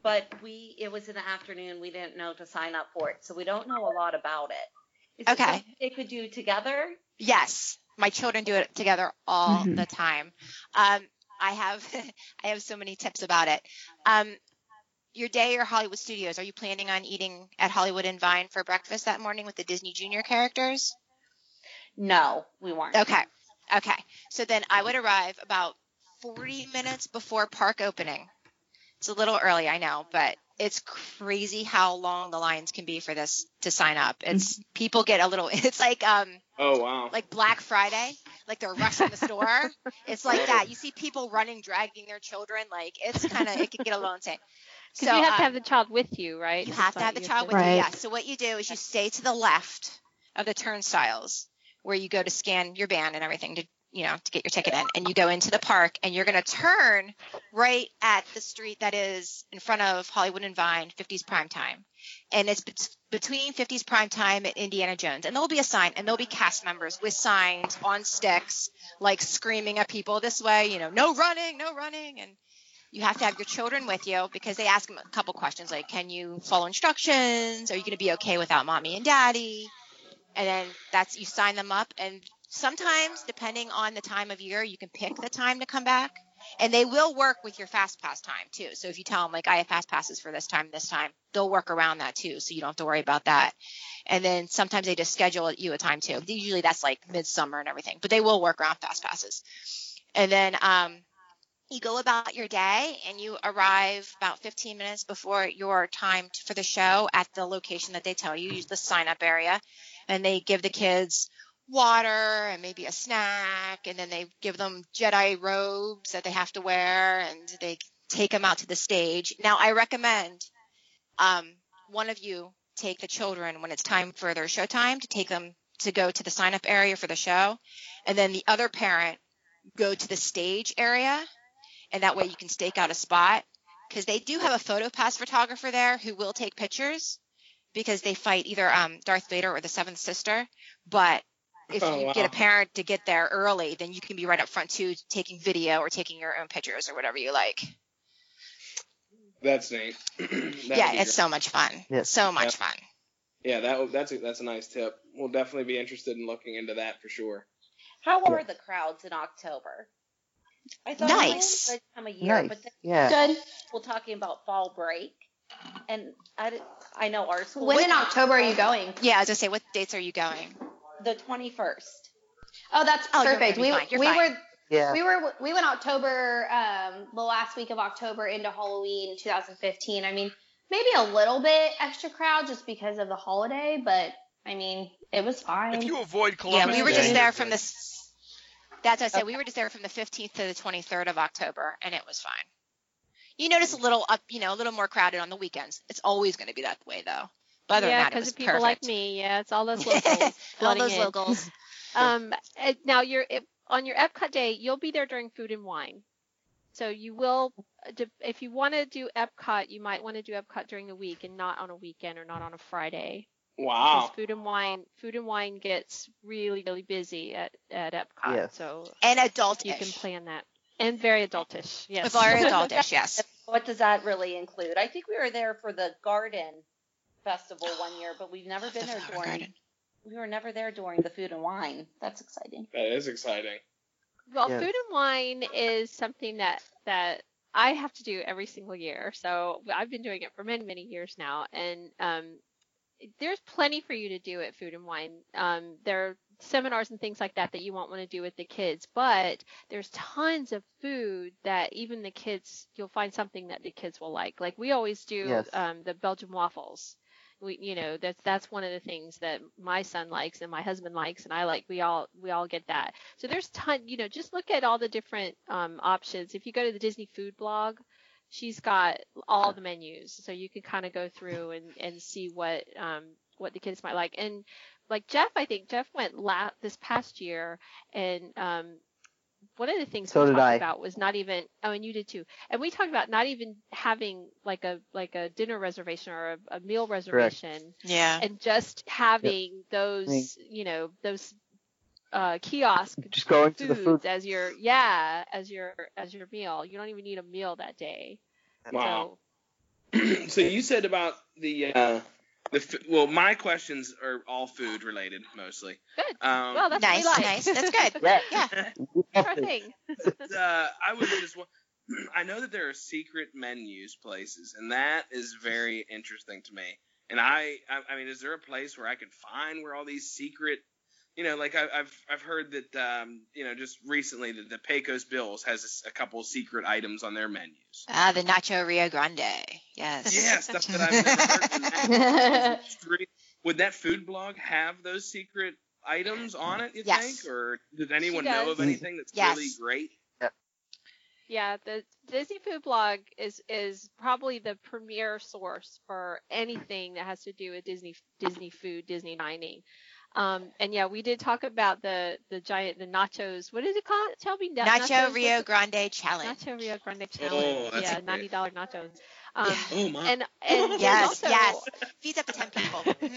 There, but we it was in the afternoon. We didn't know to sign up for it, so we don't know a lot about it. Is it Okay. It they could do together? Yes, my children do it together all Mhm. the time. Um, I have I have so many tips about it. Um, your day or Hollywood Studios, are you planning on eating at Hollywood and Vine for breakfast that morning with the Disney Junior characters? No, we weren't. Okay. Okay. So then I would arrive about 40 minutes before park opening. It's a little early, I know, but it's crazy how long the lines can be for this to sign up. It's people get a little it's like um Oh wow. like Black Friday, like they're rushing the store. It's like that. You see people running, dragging their children. Like it's kind of it can get a little insane. Because you have uh, to have the child with you, right? you Is have to have the child with Right. you. Yeah. So what you do is you stay to the left of the turnstiles where you go to scan your band and everything to you know to get your ticket in, and you go into the park and you're going to turn right at the street that is in front of Hollywood and Vine, 50s prime time, and it's bet- between 50s prime time and Indiana Jones, and there'll be a sign and there'll be cast members with signs on sticks like screaming at people this way, you know, no running, no running, and you have to have your children with you because they ask them a couple questions like, can you follow instructions? Are you going to be okay without mommy and daddy? And then that's you sign them up. And sometimes, depending on the time of year, you can pick the time to come back. And they will work with your fast pass time too. So if you tell them like I have fast passes for this time, this time, they'll work around that too. So you don't have to worry about that. And then sometimes they just schedule you a time too. Usually that's like midsummer and everything, but they will work around fast passes. And then um, you go about your day and you arrive about 15 minutes before your time for the show at the location that they tell you, use the sign up area, and they give the kids water and maybe a snack, and then they give them Jedi robes that they have to wear, and they take them out to the stage. Now, I recommend um, one of you take the children when it's time for their show time to take them to go to the sign up area for the show, and then the other parent go to the stage area and that way you can stake out a spot because they do have a photo pass photographer there who will take pictures because they fight either um, Darth Vader or the Seventh Sister. But if Oh, you wow. get a parent to get there early, then you can be right up front too, taking video or taking your own pictures or whatever you like. That's neat. That'd yeah, be it's so much fun. Yes. So much fun. Yeah, that that's a, that's a nice tip. We'll definitely be interested in looking into that for sure. How are the crowds in October? I thought it was Nice. a good time of year, Nice. but Yeah. Good. we're talking about fall break, and I, I know our school. When in October are you going? Yeah, as I say, what dates are you going? The twenty first. Oh, that's Oh, perfect. We fine. We fine. were Yeah. we were we went October um the last week of October into Halloween 2015. I mean, maybe a little bit extra crowd just because of the holiday, but I mean, it was fine. If you avoid Columbus, Yeah, we were just there from the. That's what I said. We were just there from the 15th to the 23rd of October, and it was fine. You notice a little up, you know, a little more crowded on the weekends. It's always going to be that way, though. But other yeah, than that, it because was of people perfect. like me. Yeah, it's all those locals. All those in. locals. Um, now you're if, on your Epcot day, you'll be there during food and wine. So you will, if you want to do Epcot, you might want to do Epcot during the week and not on a weekend or not on a Friday. Because Wow. food and wine, food and wine gets really, really busy at at Epcot. Yes. So And adult you can plan that. And very adultish. Yes. Very adultish, yes. What does that really include? I think we were there for the garden festival one year, but we've never been The there during. Garden. We were never there during the food and wine. That's exciting. That is exciting. Well, Yes. food and wine is something that that I have to do every single year. So I've been doing it for many many years now, and um, there's plenty for you to do at food and wine. Um, there are seminars and things like that that you won't want to do with the kids, but there's tons of food that even the kids you'll find something that the kids will like. Like we always do Yes. um, the Belgian waffles. We, you know, that's that's one of the things that my son likes and my husband likes and I like. We all we all get that. So there's ton, you know, just look at all the different um, options. If you go to the Disney Food blog, she's got all the menus, so you can kind of go through and and see what um what the kids might like. And like Jeff, I think Jeff went la- this past year, and um one of the things So we talked I. about was not even oh and you did too and we talked about not even having like a like a dinner reservation or a, a meal reservation Yeah. and just having those Me. you know those uh, kiosk Just going to the foods food. as your yeah as your as your meal. You don't even need a meal that day. Wow. So so you said about the uh, the f- well, my questions are all food related mostly. good. Um, well, that's Nice, what we like. nice. That's good. Yeah. Yeah. Our thing. uh, I was just I know that there are secret menus places, and that is very interesting to me. And I, I, I mean, is there a place where I could find where all these secret, you know, like I, I've I've heard that, um, you know, just recently that the Pecos Bills has a, couple secret items on their menus. Ah, the Nacho Rio Grande. Yes. Yeah, stuff that I've never heard. of. Would that food blog have those secret items on it? You Yes. think, or does anyone She know of anything that's Yes. really great? Yeah, the Disney Food Blog is is probably the premier source for anything that has to do with Disney Disney food, Disney dining. Um, and yeah, we did talk about the the giant the nachos. What is it called? Tell me. Na- Nacho nachos? Rio Grande Challenge. Nacho Rio Grande Oh, challenge. that's yeah, great. ninety dollar nachos. Um, Oh my! and and Yes, also, yes. Feeds up to 10 people. hmm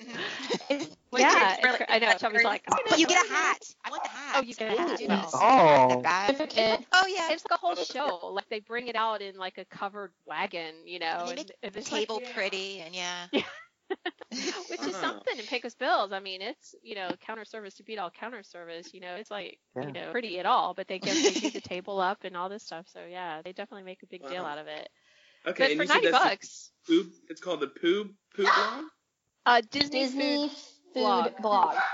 hmm Yeah, it's cr- I know. Shelby's like, But you get a hat. I want the hat. Oh, you get a hat. Do Oh. That. Oh, yeah. It's like a whole show. Like they bring it out in like a covered wagon, you know, They and, make and it's like- Table pretty and yeah. which is Wow. something in Pecos Bills. I mean, it's you know counter service to beat all counter service. You know, it's like Yeah. you know pretty at all, but they get they do the table up and all this stuff. So yeah, they definitely make a big deal out of it. okay, but and for you said ninety bucks, Pooh, it's called the Pooh Pooh blog. uh, Disney, Disney Food. food blog. blog.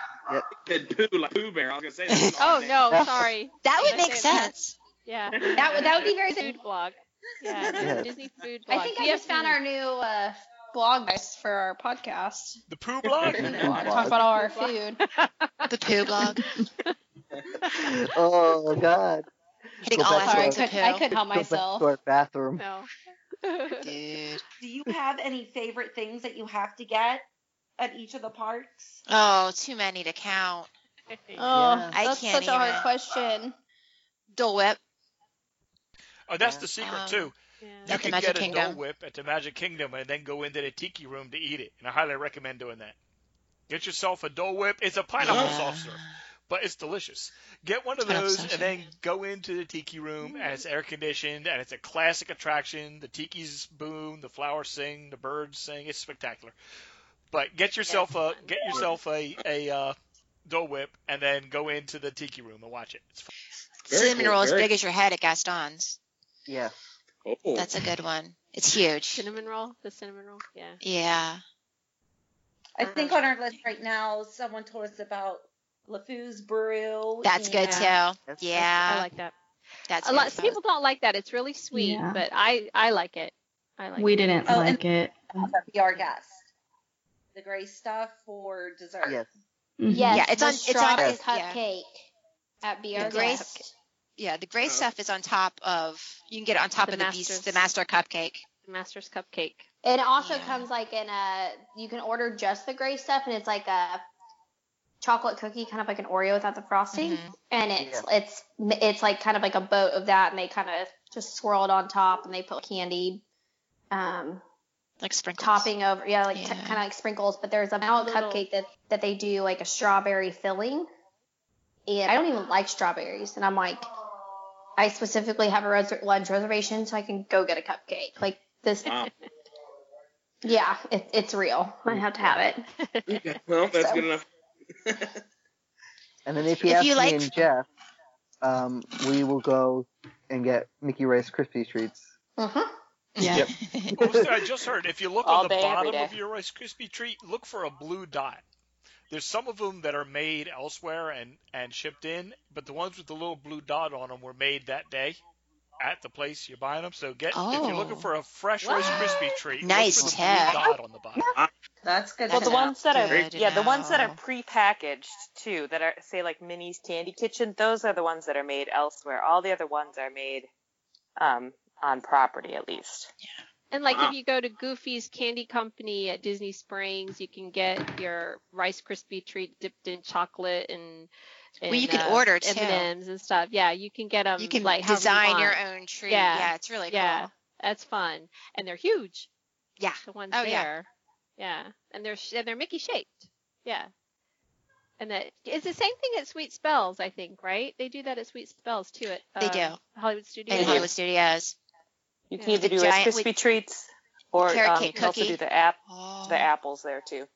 Said Pooh like Pooh Bear. I was gonna say. That's an Oh no, sorry. That would make said that. sense. Yeah, That would that would be very food blog. Yeah, Yeah. Disney Food blog. I think We I just found our new uh, blog guys for our podcast. The poo blog? Food Food blog. blog. Talk about all our food. The poo blog. oh God. Hitting Go all back I of couldn't, I couldn't help Go back myself. to our bathroom. No. Dude. Do you have any favorite things that you have to get at each of the parks? Oh, too many to count. Oh, Yeah. I that's can't such a hard question. Dole Whip. Oh, that's Yeah. the secret Um, too. Yeah. You At the can Magic get a Kingdom. Dole Whip at the Magic Kingdom and then go into the Tiki Room to eat it, and I highly recommend doing that. Get yourself a Dole Whip. It's a pineapple Yeah. soft serve, but it's delicious. Get one of those and then go into the Tiki Room, and it's air conditioned, and it's a classic attraction. The tiki's boom, the flowers sing, the birds sing. It's spectacular. But get yourself a get yourself a a uh, Dole Whip, and then go into the Tiki Room and watch it. It's fun. Cinnamon cool, roll as very big as your head at Gaston's. Yeah. Oh. That's a good one. It's huge. Cinnamon roll, the cinnamon roll. Yeah. Yeah. I think on our list right now, someone told us about LeFou's Brew. That's good too. That's- Yeah. I like that. That's a lot. Some people don't like that. It's really sweet, Yeah. but I I like it. I like We it. didn't Oh, like it. Be Our Guest. The gray stuff for dessert. Yes. Mhm. Yes, Yeah, it's on- it's on- strawberry Yes. yeah. cupcake at BR The gray- Guest. Yeah, the gray Oh. stuff is on top of. You can get it on top The of the beast, the master cupcake. The master's cupcake. It also Yeah. comes like in a you can order just the gray stuff and it's like a chocolate cookie, kind of like an Oreo without the frosting. Mhm. And it's it's it's like kind of like a boat of that and they kind of just swirl it on top and they put candied um Like sprinkles. topping over yeah like Yeah. kind of like sprinkles but there's a mallet Little- cupcake that that they do like a strawberry filling and i don't even like strawberries and i'm like i specifically have a res- lunch reservation so i can go get a cupcake like this Wow. yeah it, it's real i have to have it Okay. Well, that's So- good enough. And then if you If ask you me like- and Jeff, um, we will go and get Mickey Rice Krispie treats. hmm Yeah. I just heard if you look All on the day, bottom of your Rice Krispie treat, look for a blue dot. There's some of them that are made elsewhere and and shipped in, but the ones with the little blue dot on them were made that day at the place you're buying them. So get if you're looking Oh. for a fresh Rice Krispie treat, Nice look for the blue dot on the bottom. That's good. Well, the know. ones that are Good yeah, the ones that are prepackaged too, that are say like Minnie's Candy Kitchen, those are the ones that are made elsewhere. All the other ones are made um, on property at least. And like Wow. if you go to Goofy's Candy Company at Disney Springs, you can get your Rice Krispie treat dipped in chocolate and. and Well, you can uh, order, too. M&Ms and stuff. Yeah, you can get them. you can like however you design your own treat. Yeah. Yeah, it's really cool. Yeah, that's fun, and they're huge. Yeah. The ones Oh, yeah. there. Yeah, and they're sh- and they're Mickey shaped. Yeah. And that it's the same thing at Sweet Spells, I think, right? They do that at Sweet Spells too at They uh, do. Hollywood Studios. In Hollywood Studios. You can Yeah. either do giant Rice Krispie treats or Carrot um, you cake can also do the app Oh. the apples there too.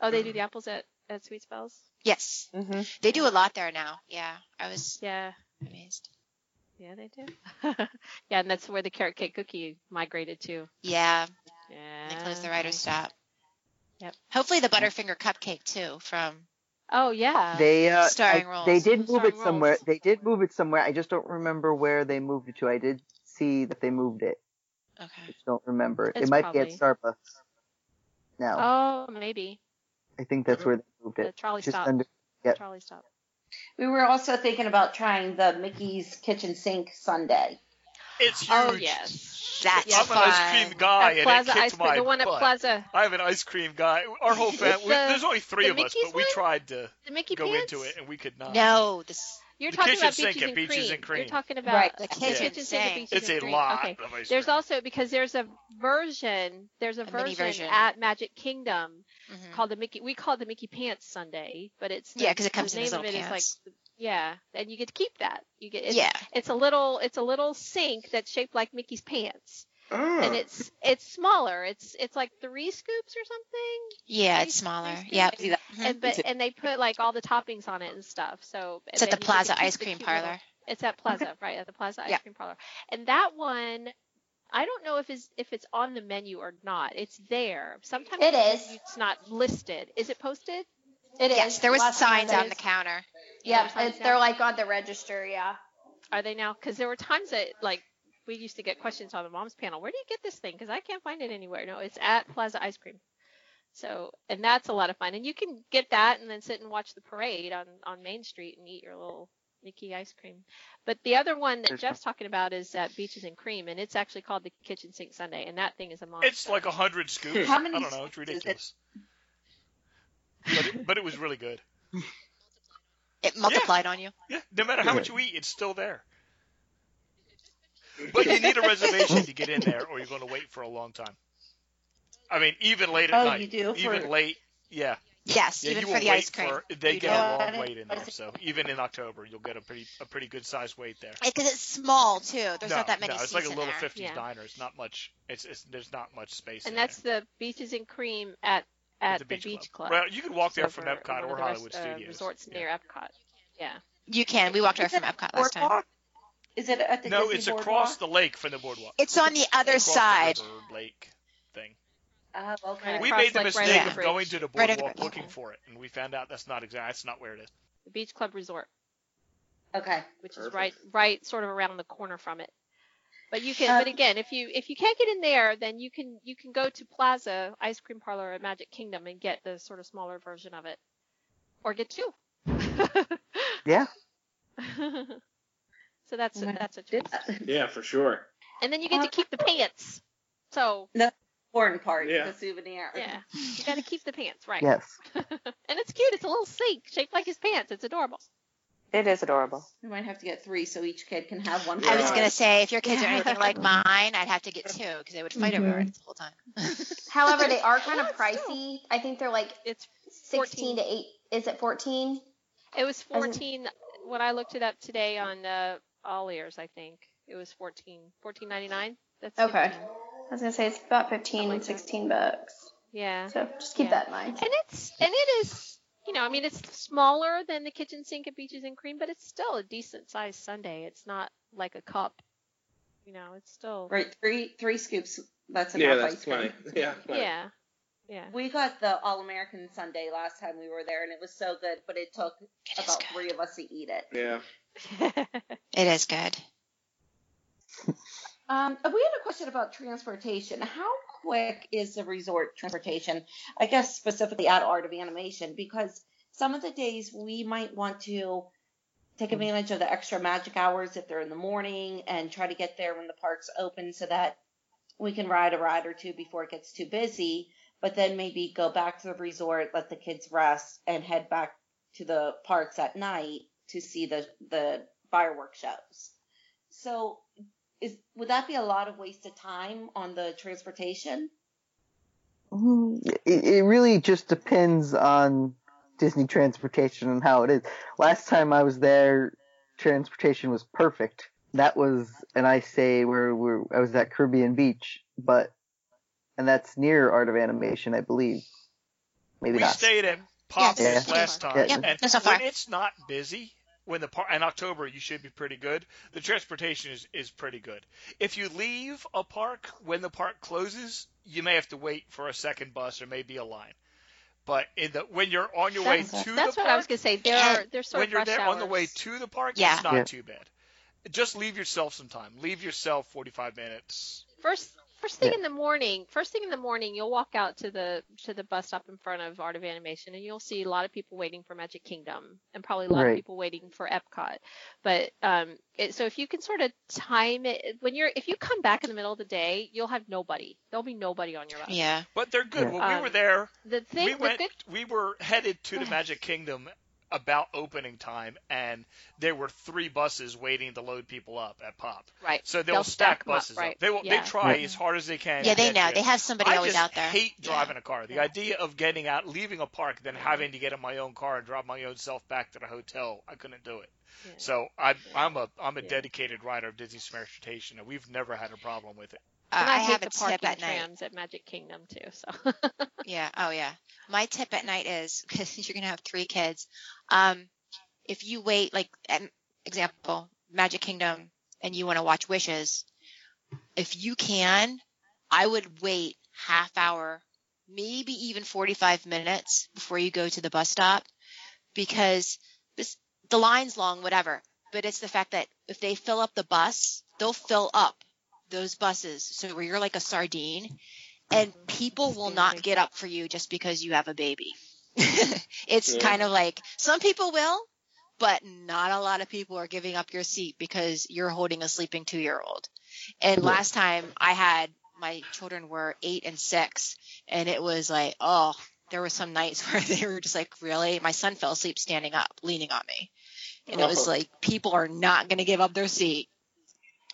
Oh, they do the apples at, at Sweet Spells. Yes. hmm They do a lot there now. Yeah. I was Yeah, amazed. yeah, they do. yeah, and that's where the carrot cake cookie migrated to. Yeah. Yeah. They closed the writer's stop. Yep. Hopefully the Butterfinger cupcake too from Oh yeah. They uh, Starring I- Rolls. they did move it somewhere. Rolls. They did move it somewhere. I just don't remember where they moved it to. I did see that they moved it. I Okay. just don't remember. it It's might be at Starbucks. Now Oh, maybe I think that's where they moved the it. trolley Just stop. under. Yep. Trolley stop. We were also thinking about trying the Mickey's Kitchen Sink Sundae. It's oh, huge. Oh yes. That's Yeah, I'm an ice cream guy, At and Plaza it kicked Ice my the one at butt. Plaza, I have an ice cream guy. Our whole family. the- there's only three the of us, Mickey's but we tried to the Mickey go Pants. into it, and we could not. No, this You're The talking kitchen about sink beaches, at and, Beaches cream. and Cream. You're talking about Right. the the kitchen kitchen sink sink. beaches It's and a cream. lot Okay. of ice There's cream. also because there's a version. There's a, A version, version. at Magic Kingdom Mhm. called the Mickey. We call it the Mickey Pants Sundae, but it's the, Yeah, 'cause it comes the in name these of little it is pants. like yeah, and you get to keep that. You get it's, Yeah. It's a little it's a little sink that's shaped like Mickey's pants, Oh. and it's it's smaller. It's it's like three scoops or something. Yeah, Three- it's smaller. Yeah. Yep. scoops. See that? Mhm. And but and they put like all the toppings on it and stuff. So It's at the then you get to Plaza Ice Cream cute little- Parlor. it's at Plaza, right? At the Plaza Ice Yeah. Cream Parlor. And that one, I don't know if it's if it's on the menu or not. It's there. Sometimes It the is. menu, It's not listed. Is it posted? It is. Yes, there was Last time I signs on the counter. Yeah, signs it's, they're like on the register. Yeah. Are they now? Because there were times that like we used to get questions on the mom's panel. Where do you get this thing? Because I can't find it anywhere. No, it's at Plaza Ice Cream. So and that's a lot of fun. And you can get that and then sit and watch the parade on on Main Street and eat your little Mickey ice cream. But the other one that Jeff's talking about is at Beaches and Cream, and it's actually called the Kitchen Sink Sundae, and that thing is a monster. It's like a hundred scoops. How many I don't know. It's scoops is it? ridiculous. But it, but it was really good. It multiplied on you. Yeah. No matter how much you eat, it's still there. But you need a reservation to get in there, or you're going to wait for a long time. I mean, even late at Oh, night. you do? Even For- late. Yeah. Yes, Yeah, even you for will the wait ice cream. for. They You get a long wait in there, so even in October, you'll get a pretty a pretty good sized wait there. Because it's small too. There's no, not that many no, it's seats like a little there. 50s Yeah. diner. It's not much. It's, it's there's not much space. and in that's there. the Beaches and Cream at at the the Beach Beach, Club. Club. Well, you can walk there It's from Epcot or the Hollywood rest- uh, Studios. resorts Yeah. near Epcot. Yeah. You can. We walked there Is from Epcot last time. Boardwalk? Is it at the No, Disney it's Boardwalk? across the lake from the boardwalk. It's on the other Across the side. river lake thing. Oh, okay. Right We across, made the like, right mistake over of the going to the Right over the boardwalk bridge. looking for it, and we found out that's not exactly That's not where it is. The Beach Club Resort, Okay. which is Perfect. right right sort of around the corner from it. But you can Um, but again, if you if you can't get in there, then you can you can go to Plaza Ice Cream Parlor at Magic Kingdom and get the sort of smaller version of it. Or get two. Yeah. so that's a, Wow. that's a Did choice. Yeah, for sure. And then you get to keep the pants. So that's the Important part, Yeah. the souvenir. yeah, you got to keep the pants, right? Yes. and it's cute. It's a little sink shaped like his pants. It's adorable. It is adorable. We might have to get three so each kid can have one. I was gonna say if your kids are anything like mine, I'd have to get two because they would fight over Mm-hmm. it the whole time. However, they are kind of Well, it's still- pricey. I think they're like It's 16 to 8. Is it 14? It was As in- 14 when I looked it up today on uh, All Ears. I think it was 14, 14.99. That's Okay. 15. I was going to say it's about 15, like that. 16 bucks. Yeah, So just keep Yeah. that in mind. and it's and it is you know I mean it's smaller than the kitchen sink at Beaches and Cream, but it's still a decent sized sundae. It's not like a cup. You know, it's still Right, three three scoops. That's enough Yeah, that's ice cream. plenty. Yeah. plenty. yeah, yeah. We got the All American Sundae last time we were there, and it was so good, but it took It is about good. three of us to eat it. Yeah. It is good. Um, we had a question about transportation. How quick is the resort transportation? I guess specifically at Art of Animation, because some of the days we might want to take advantage of the extra magic hours if they're in the morning and try to get there when the park's open so that we can ride a ride or two before it gets too busy, but then maybe go back to the resort, let the kids rest, and head back to the parks at night to see the the fireworks shows. So is would that be a lot of wasted time on the transportation? Mm, It, it really just depends on Disney transportation and how it is. Last time I was there, transportation was perfect. That was, and I say where where I was at Caribbean Beach, but and that's near Art of Animation, I believe. Maybe we not. stayed at Pop Yeah, this yeah. last time, Yeah. And that's far. when it's not busy, when the par- in October you should be pretty good. The transportation is is pretty good. If you leave a park when the park closes, you may have to wait for a second bus or maybe a line. But in the when you're on your way That's, to that's the what I was park, gonna say. There are there's sort when of you're rush there on the way to the park, Yeah. it's not Yeah. too bad. Just leave yourself some time. Leave yourself 45 minutes. first first thing Yeah. in the morning first thing in the morning you'll walk out to the to the bus stop in front of art of animation and you'll see a lot of people waiting for magic kingdom and probably a lot Right. of people waiting for epcot but um it, so if you can sort of time it when you're if you come back in the middle of the day you'll have nobody there'll be nobody on your bus Yeah. But they're good. Yeah. When we Um, were there, the thing we the went. good We were headed to the Magic Kingdom about opening time, and there were three buses waiting to load people up at Pop. right So they'll, They'll stack, stack 'em up, buses right. up. They will. Yeah. They try Yeah. as hard as they can. Yeah, they know. you. They have somebody I always just out there. hate Yeah. driving a car. The Yeah. idea of getting out, leaving a park, then having to get in my own car and drive my own self back to the hotel, I couldn't do it. Yeah. So I, Yeah. I'm a I'm a Yeah. dedicated rider of Disney transportation, and we've never had a problem with it. Uh, I, I, have the a tip at night. trams at Magic Kingdom too. So Yeah. Oh, yeah. My tip at night is because you're gonna have three kids. Um, if you wait, like an example, Magic Kingdom, and you want to watch Wishes, if you can, I would wait half hour, maybe even 45 minutes before you go to the bus stop, because this the line's long, whatever. But it's the fact that if they fill up the bus, they'll fill up those buses. So where you're like a sardine, mm-hmm. and people will not get up for you just because you have a baby. it's Yeah. kind of like some people will, but not a lot of people are giving up your seat because you're holding a sleeping two year old. And Yeah. last time I had my children were eight and six, and it was like, oh, there were some nights where they were just like, really? My son fell asleep standing up, leaning on me. And it was Oh. like, people are not going to give up their seat.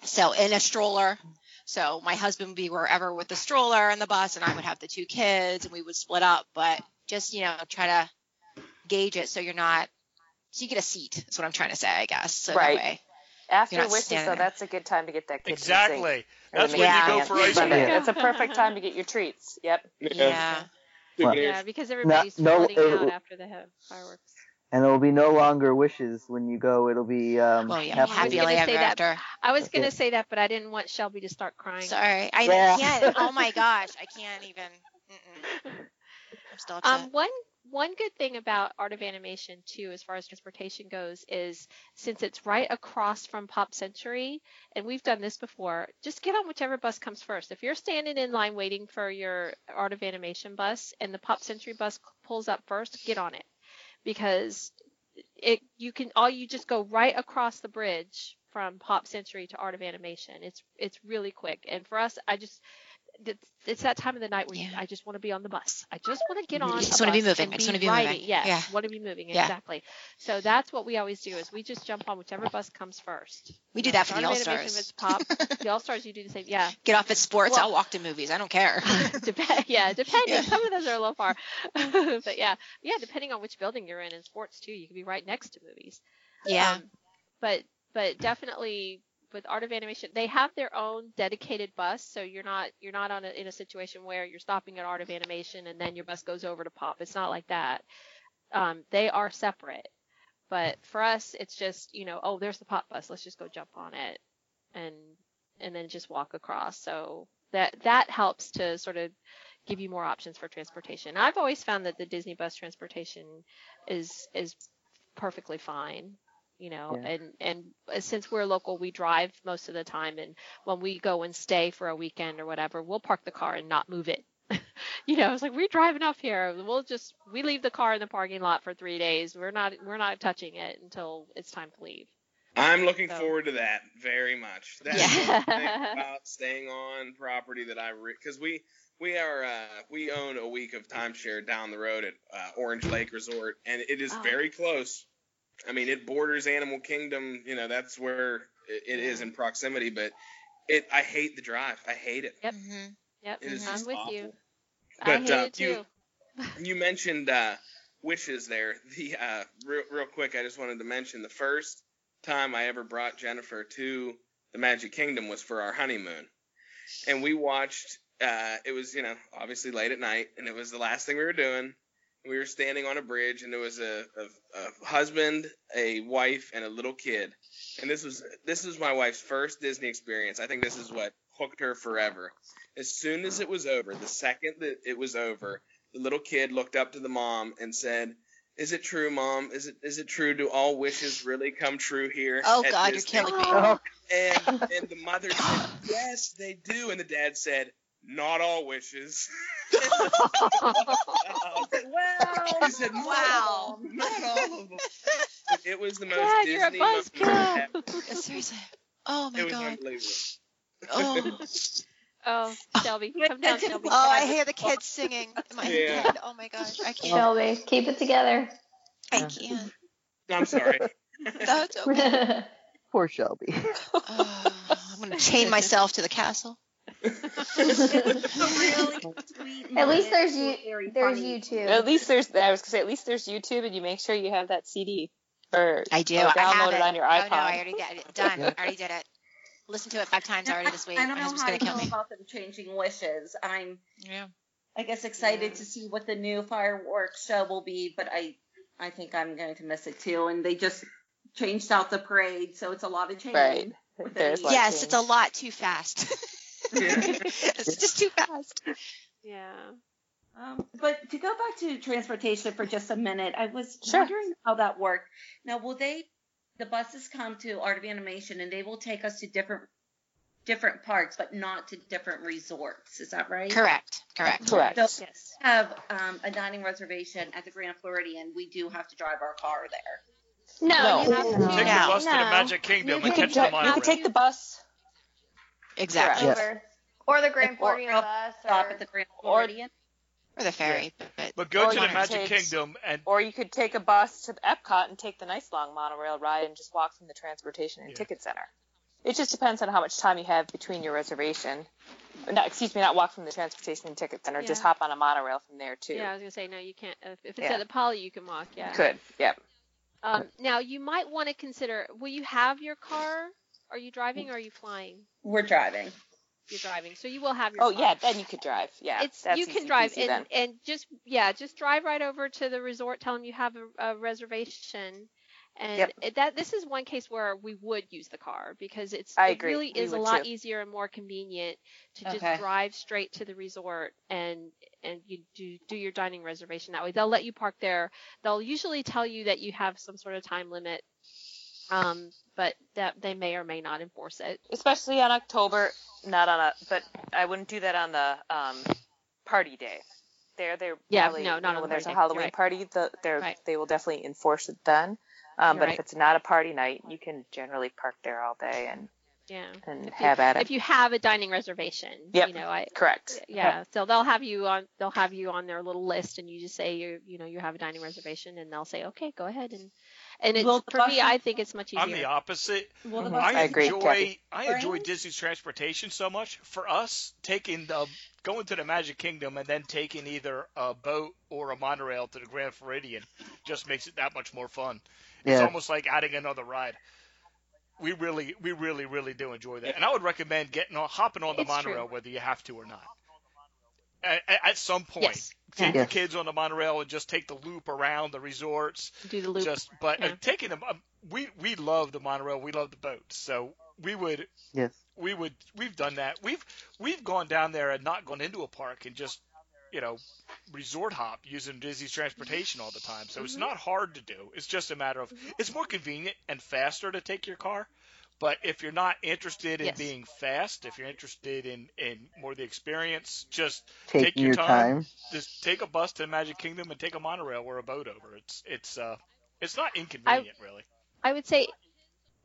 So, in a stroller. So, my husband would be wherever with the stroller and the bus, and I would have the two kids, and we would split up. But just, you know, try to gauge it so you're not, so you get a seat, is what I'm trying to say, I guess. So Right. that way. After You're not wishes, standing though, there. that's a good time to get that kitchen sink. Exactly. or That's when Yeah. you go for ice cream. It's a perfect time to get your treats. Yep. Yeah. Souvenirs. yeah, because everybody's no, flooding it- out after the fireworks. And it'll be no longer wishes when you go. It'll be um, Well, yeah, happy- happy gonna ever say that. after. I was gonna say that, but I didn't want Shelby to start crying. Sorry, I Yeah. can't. Oh my gosh, I can't even. Mm-mm. I'm still upset. Um, one one good thing about Art of Animation too, as far as transportation goes, is since it's right across from Pop Century, and we've done this before, just get on whichever bus comes first. If you're standing in line waiting for your Art of Animation bus and the Pop Century bus pulls up first, get on it because it you can all you just go right across the bridge from Pop Century to Art of Animation. It's it's really quick, and for us, I just it's, it's that time of the night where you, I just want to be on the bus. I just want to get on. You just wanna be moving. I just wanna be be moving. Yes, Yeah. want to be moving Yeah. exactly. So that's what we always do is we just jump on whichever bus comes first. we do that for the All Stars. Pop, the All Stars, you do the same. Yeah, Get off at sports. Well- I'll walk to movies. I don't care. Dep- yeah, depending. Yeah. Some of those are a little far, but yeah, yeah, depending on which building you're in in sports too, you can be right next to movies. yeah. Um, but but definitely with Art of Animation, they have their own dedicated bus, so you're not you're not on a, in a situation where you're stopping at Art of Animation and then your bus goes over to Pop. It's not like that. Um, they are separate. But for us, it's just you know, oh, there's the Pop bus. Let's just go jump on it, and and then just walk across. So that that helps to sort of give you more options for transportation. I've always found that the Disney bus transportation is is perfectly fine you know Yeah. and and uh, since we're local we drive most of the time and when we go and stay for a weekend or whatever we'll park the car and not move it you know it's like we're driving up here we'll just we leave the car in the parking lot for three days we're not we're not touching it until it's time to leave I'm looking So- forward to that very much. That's Yeah. thing about staying on property that I because we we are uh, we own a week of timeshare down the road at uh, Orange Lake Resort, and it is Oh. very close. I mean, it borders Animal Kingdom. You know, that's where it, it is in proximity. But it, I hate the drive. I hate it. Yep. Mhm. yep It is i'm just with awful. you i But, hate uh, it too you- You mentioned uh, wishes there. The uh, real, real quick, I just wanted to mention the first time I ever brought Jennifer to the Magic Kingdom was for our honeymoon, and we watched. Uh, it was you know obviously late at night, and it was the last thing we were doing. We were standing on a bridge, and there was a, a, a husband, a wife, and a little kid. And this was this was my wife's first Disney experience. I think this is what hooked her forever. As soon as it was over, the second that it was over, the little kid looked up to the mom and said, "Is it true, mom? Is it is it true? Do all wishes really come true here?" Oh at God, you're killing me. Oh, And and the mother said, "Yes, they do." And the dad said, "Not all wishes." Wow. He said, "Not Wow. all, not all of them." It was the most Dad, you're a Disney moment ever. buzzkill. Seriously. Oh my It was God. unbelievable. Oh. oh, Shelby, come down, Shelby. Oh, I hear the kids singing in my Yeah. head. Oh my gosh, I can't. Shelby, keep it together. I can't. I'm sorry. That's okay. poor Shelby. Oh, I'm gonna chain myself to the castle. Really At least there's you. There's funny. YouTube. At least there's I was gonna say at least there's YouTube and you make sure you have that CD or I do. or I download have it it on your iPod. Oh no, I already got it done. I already did it. Listened to it five times already this week. I don't My know husband's how gonna to kill feel me. about them changing wishes. I'm, Yeah. I guess, excited to see what the new fireworks show will be, but I, I think I'm going to miss it too. And they just changed out the parade, so it's a lot of change. Right. With There's the- like- Yes, it's a lot too fast. Yeah. it's just too fast. Yeah. Um, but to go back to transportation for just a minute, I was Sure. wondering how that worked. Now, will they, the buses come to Art of Animation and they will take us to different, different parks, but not to different resorts? Is that right? Correct. Correct. Correct. So Yes. have um, a dining reservation at the Grand Floridian, we do have to drive our car there. no, No. you have to. Take Yeah. the bus to the Magic Kingdom You and can catch ju- the you can take the bus Exactly. Yeah. Over. Or the Grand Or- Floridian or bus. Stop at the Grand Floridian. Or the ferry. But But go to the Magic take- Kingdom and or you could take a bus to Epcot and take the nice long monorail ride and just walk from the transportation and Yeah. ticket center. It just depends on how much time you have between your reservation. No, excuse me, not walk from the transportation and ticket center. Just hop on a monorail from there too. Yeah, I was gonna say no, you can't. If if it's Yeah. at the Poly, you can walk. Yeah. You Could. Yep. Um, now you might want to consider. Will you have your car? Are you driving or are you flying? We're driving. You're driving, so you will have your. Oh car. yeah, then you could drive. Yeah. it's that's you easy can drive peasy then. and, and just yeah just drive right over to the resort tell them you have a, a reservation and Yep. that this is one case where we would use the car because it's I it agree. really is a lot too. easier and more convenient to just Okay. drive straight to the resort and and you do do your dining reservation that way they'll let you park there they'll usually tell you that you have some sort of time limit um but that they may or may not enforce it Especially on October, not on a, but I wouldn't do that on the um, party day. There, they're Yeah, probably, no, you not know, on when there's a. Halloween Right. party, the, they're, Right. they will definitely enforce it then. Um, but if it's not a party night, you can generally park there all day and, yeah and if have you, at it. if you have a dining reservation Yep. you know i Correct. yeah so they'll have you on they'll have you on their little list and you just say you you know you have a dining reservation and they'll say okay go ahead and and it's Will the for me i think it's much easier I'm the opposite. Will the buses I I agree, enjoy I enjoy Disney's transportation so much. For us, taking the going to the Magic Kingdom and then taking either a boat or a monorail to the Grand Floridian just makes it that much more fun. It's almost like adding another ride. We really, we really, really do enjoy that, and I would recommend getting on, hopping on the It's true. monorail whether you have to or not. At, at- at some point, Yes. Take Yeah. the kids on the monorail and just take the loop around the resorts. do the loop Just, but uh, Yeah. taking them, um, we we love the monorail, we love the boats, so we would Yes. we would we've done that. We've we've gone down there and not gone into a park and just you know resort hop using Disney's transportation all the time. So it's Mm-hmm. not hard to do. It's just a matter of it's more convenient and faster to take your car. But if you're not interested in Yes. being fast, if you're interested in, in more the experience, just Taking take your your time. time. just take a bus to the Magic Kingdom and take a monorail or a boat over. It's it's uh it's not inconvenient really. i would say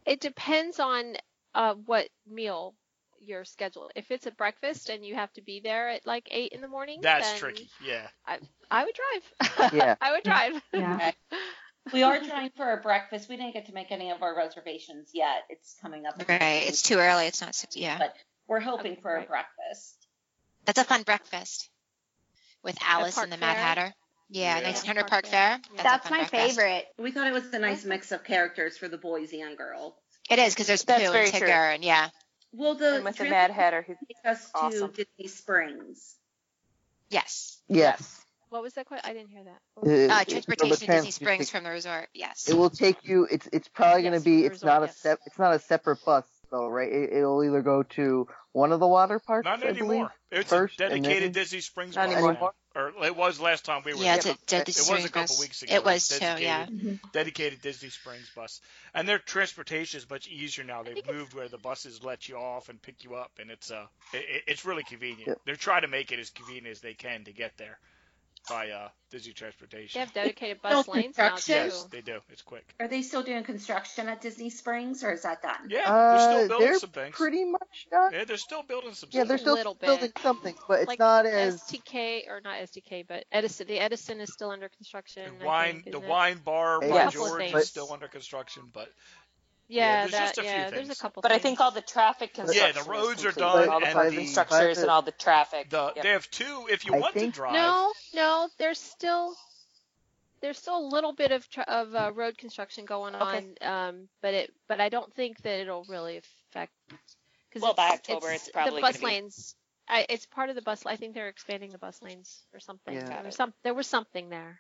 it depends on uh what meal your schedule if it's a breakfast and you have to be there at like eight in the morning That's then tricky. Yeah. I i would drive Yeah. i would drive Yeah. We are trying for a breakfast. We didn't get to make any of our reservations yet. It's coming up. Right. It's too early. It's not six. Yeah. But we're hoping for a breakfast. That's a fun breakfast with Alice and the Mad Fair? Hatter. Yeah, Yeah. 1900 Park Fair. a That's fun my breakfast. favorite. We thought it was a nice mix of characters for the boys and girls. It is because there's That's Pooh very and true. Tigger, and yeah, Well, the and with the Mad Hatter, who take us to Disney Springs. yes. Yes. What was that question? I didn't hear that. Uh, it- Uh, transportation to trans- Disney Springs from the resort. Yes. It will take you. It's it's probably going Yes, to be. from the It's not a yes. sep, It's not a separate bus though, right? It, it'll either go to one of the water parks. Not I believe. anymore. It's first, a dedicated then- Disney Springs Not bus anymore. now. Or it was last time we were yeah, there. it's a, It Disney was a Springs couple bus. weeks ago. It was too, Dedicated. yeah. dedicated Disney Springs bus. And their transportation is much easier now. They've moved where the buses let you off and pick you up, and it's uh, it, it's really convenient. Yeah. They're trying to make it as convenient as they can to get there by uh, Disney Transportation. They have dedicated bus lanes now construction? too. Yes, they do. It's quick. Are they still doing construction at Disney Springs, or is that done? Yeah, Uh, they're still building they're some things. pretty much done. Yeah, they're still building some. Yeah, stuff. they're still little bit. building something, but it's like not as. STK or not STK, but Edison. The Edison is still under construction. The wine, think, the it? wine bar Yeah. by Couple George is still under construction, but Yeah, there's that, just a few yeah. There's a couple. But I think all the traffic construction. is done. Yeah, the roads are complete, done All the and parking the- structures and all the traffic. the Yep. they have two. If you I want to drive, No, no. There's still there's still a little bit of tra- of uh, road construction going Okay. on, um, but it but I don't think that it'll really affect. Cause Well, by it's- October, it's, it's probably the bus gonna be- lanes. I, it's part of the bus. I think they're expanding the bus lanes or something. Yeah. There was some. There was something there.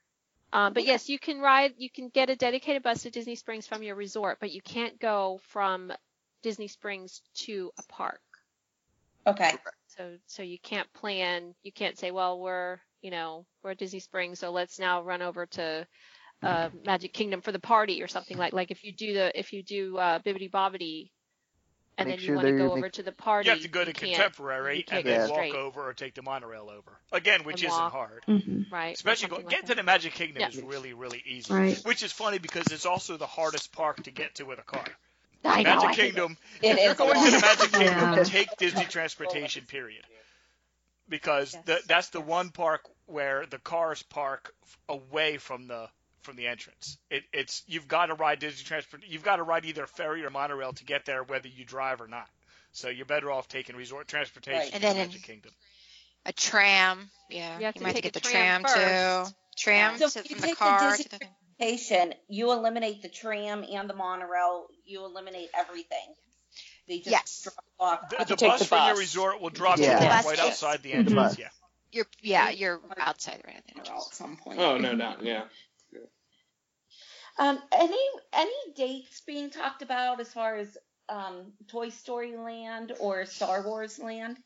Um, but yes, you can ride. You can get a dedicated bus to Disney Springs from your resort, but you can't go from Disney Springs to a park. Okay. So so you can't plan. You can't say, well, we're you know we're at Disney Springs, so let's now run over to uh, Magic Kingdom for the party or something like like if you do the if you do uh, Bibbidi Bobbidi, and Make then you sure want to go make- over to the party. you have to go to Contemporary and then walk straight. over or take the monorail over. Again, which And isn't walk. hard. hmm right? Especially something go, like getting that. to the Magic Kingdom Yeah. is really, really easy. Right. Which is funny because it's also the hardest park to get to with a car. I know, Magic I hate Kingdom. It if you're going a to the. Magic Kingdom, Yeah. take Disney Transportation. Period. Because the, that's the one park where the cars park away from the from the entrance. It, it's you've got to ride Disney Transport. You've got to ride either ferry or monorail to get there, whether you drive or not. So you're better off taking resort transportation Right. And the then in- Magic Kingdom. A tram. Yeah. You have to might have to get the tram tram, too. Tram So to, if you from the take the car Disney to the. Station, you eliminate the tram and the monorail. You eliminate everything. They just Yes. drop off. The, the bus the from your resort will drop Yeah. you The off bus, right yes. outside the entrance. Yeah. You're yeah. You're outside right at the At some point. Oh no doubt, yeah. Um, any any dates being talked about as far as um, Toy Story Land or Star Wars Land?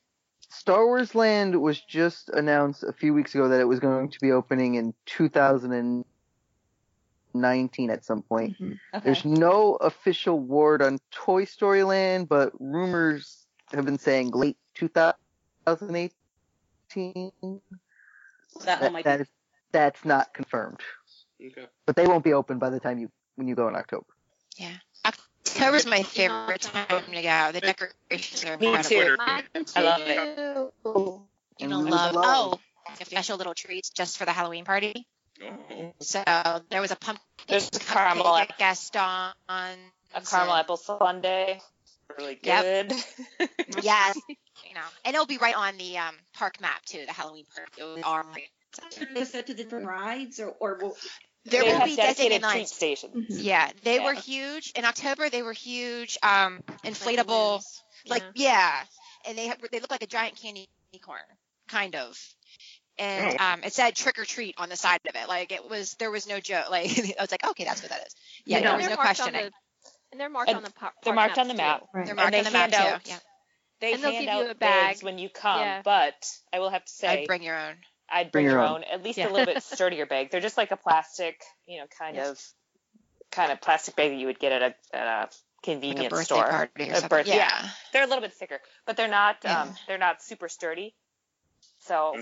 Star Wars Land was just announced a few weeks ago that it was going to be opening in 2019 at some point. Mhm. Okay. There's no official word on Toy Story Land, but rumors have been saying late 2018. that one That, might that be. is, that's not confirmed, Okay. but they won't be open by the time you when you go in October. Yeah. October's my favorite time to go. The decorations are Me incredible. too. I love it. too. And And love, love- oh, special little treats just for the Halloween party. Oh. So there was a pumpkin There's a caramel at apple, Gaston. a caramel apple sundae. Really Yep. good. Yes, you know, and it'll be right on the um, park map too. The Halloween park. It was all right. Is that to different rides or or will, There they will have be designated treat lines. stations. Mhm. Yeah, they were huge in October. They were huge, um, inflatable, like Yeah. yeah, and they have, they look like a giant candy corn, kind of. And Oh. um, it said trick or treat on the side of it. Like it was, there was no joke. Like I was like, okay, that's what that is. Yeah, You there was no marked questioning. the- and they're marked And on the par- They're marked on the maps, map. too. Right. They're And marked they on the map out too. Yeah, they And they'll hand give you out a bag. bags when you come, Yeah. but I will have to say I'd bring your own. I'd Bring bring, your your own. own, at least Yeah. a little bit sturdier bag. They're just like a plastic, you know, kind Yes. of kind of plastic bag that you would get at a, at a Like a convenience birthday store. party or A something. birth- yeah. They're a little bit thicker, but they're not Yeah. um they're not super sturdy. So,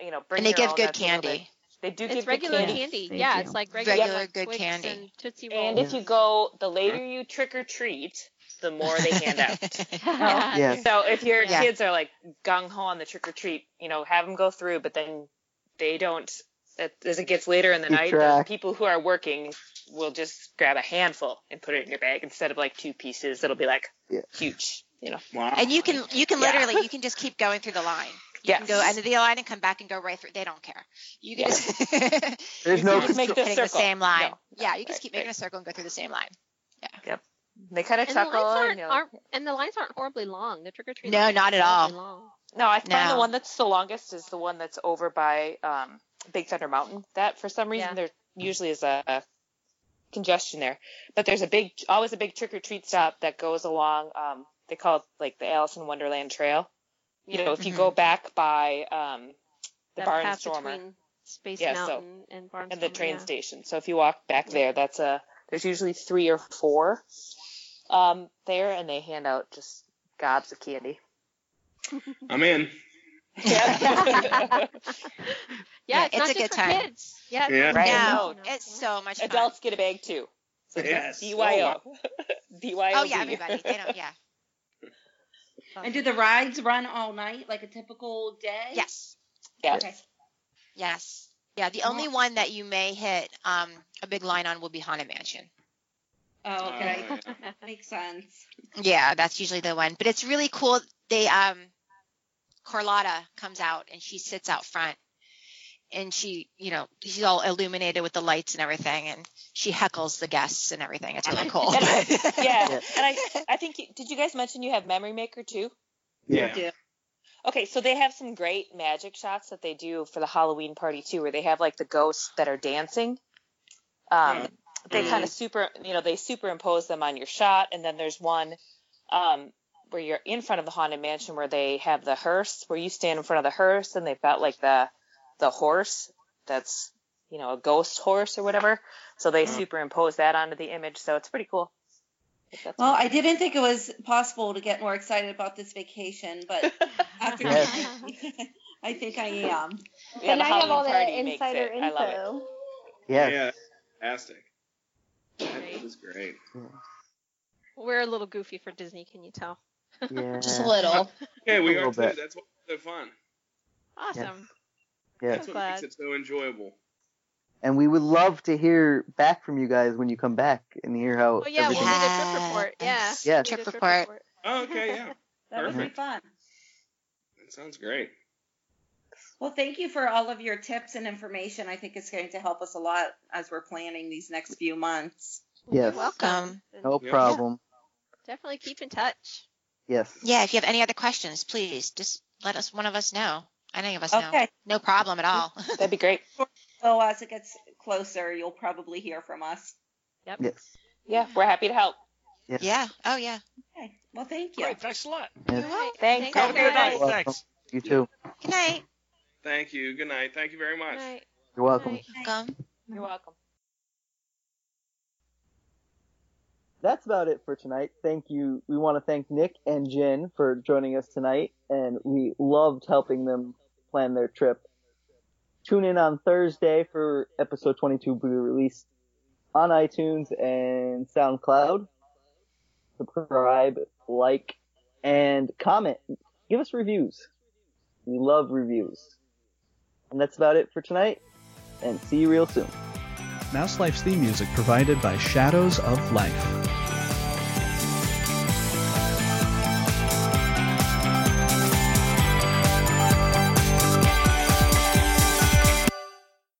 you know, bring and they your give own, good that's bit- candy. They do It's give regular good candy. candy. Yeah, do. it's like regular, Regular good Twix candy. and Tootsie And Rolls. if you go, the later you trick or treat, the more they hand out. Yes. So if your Yeah. kids are like gung ho on the trick or treat, you know, have them go through, but then they don't. As it gets later in the Keep night, the people who are working will just grab a handful and put it in your bag instead of like two pieces. It'll be like Yeah. huge, you know. Wow. And you can you can Yeah. literally you can just keep going through the line. You Yes. can go end of the line and come back and go right through. They don't care. You can Yeah. just There's You no can just make keep the hitting the same line. No, no, yeah, you can right, just keep making right. a circle and go through the same line. They kind of And the chuckle. lines and aren't, you'll- aren't and the lines aren't horribly long. The trick or treat. No, not at all. Long. No, I find the one that's the longest is the one that's over by um, Big Thunder Mountain. That for some reason Yeah. there usually is a, a congestion there, but there's a big, always a big trick or treat stop that goes along. Um, they call it like the Alice in Wonderland Trail. You know, if you Mhm. go back by um, the That path Barnstormer between Space Yeah, so- Mountain and Barnstormer. and the train yeah. station, so if you walk back there, that's a there's usually three or four um, there, and they hand out just gobs of candy. I'm in. Yeah. Yeah, Yeah, it's, it's not a just good for time. kids. Yeah, Yeah. Right. just for No, it's so much fun. Adults get a bag too. So Yes. DYO. DYO. Oh yeah, everybody. They don't. Yeah. And do the rides run all night like a typical day? Yes. Yeah. Okay. Yes. Yeah. The only one that you may hit um, a big line on will be Haunted Mansion. Oh, okay. Uh, Makes sense. Yeah, that's usually the one. But it's really cool. They um Carlotta comes out and she sits out front and she, you know, she's all illuminated with the lights and everything and she heckles the guests and everything. It's really cool. yeah. Yeah. And I, I think, you, did you guys mention you have Memory Maker too? yeah. Yeah. Okay, so they have some great magic shots that they do for the Halloween party too, where they have like the ghosts that are dancing. Um, Right. They Mhm. kind of super, you know, they superimpose them on your shot, and then there's one um, where you're in front of the haunted mansion where they have the hearse, where you stand in front of the hearse, and they've got like the the horse that's you know a ghost horse or whatever. So they Mhm. superimpose that onto the image, so it's pretty cool. Well, I didn't think it was possible to get more excited about this vacation, but after Yes. I think I am. Yeah, and I have all Halloween the party insider it. I love it. info. Yes. Yeah. Fantastic. That is great. We're a little goofy for Disney, can you tell? Yeah. Just a little. Yeah, we A are little too. bit. That's what's so fun. Awesome. Yeah. That's what glad. makes it so enjoyable. And we would love to hear back from you guys when you come back and hear how. Oh yeah, we'll everything- need a trip report. Yeah. Yes. Yeah. Need Trip report. Oh, okay, yeah. That would be fun. That sounds great. Well, thank you for all of your tips and information. I think it's going to help us a lot as we're planning these next few months. Yes. You're welcome. And No Yeah. problem. Definitely keep in touch. Yes. Yeah, if you have any other questions, please just let us one of us know. Any of us know. Okay. No problem at all. That'd be great. So uh, as it gets closer, you'll probably hear from us. Yep. Yes. Yeah, we're happy to help. Yes. yeah. Oh yeah. Okay. Well, thank you. Great. Thanks a lot. Yes. You're welcome. Thanks. Have a good night. Thanks. You too. Good night. Thank you. Good night. Thank you very much. Right. You're welcome. Right. Welcome. You're welcome. That's about it for tonight. Thank you. We want to thank Nick and Jen for joining us tonight, and we loved helping them plan their trip. Tune in on Thursday for episode 22 to be released on iTunes and SoundCloud. Subscribe, like, and comment. Give us reviews. We love reviews. And that's about it for tonight, and see you real soon. Mouse Life's theme music provided by Shadows of Life.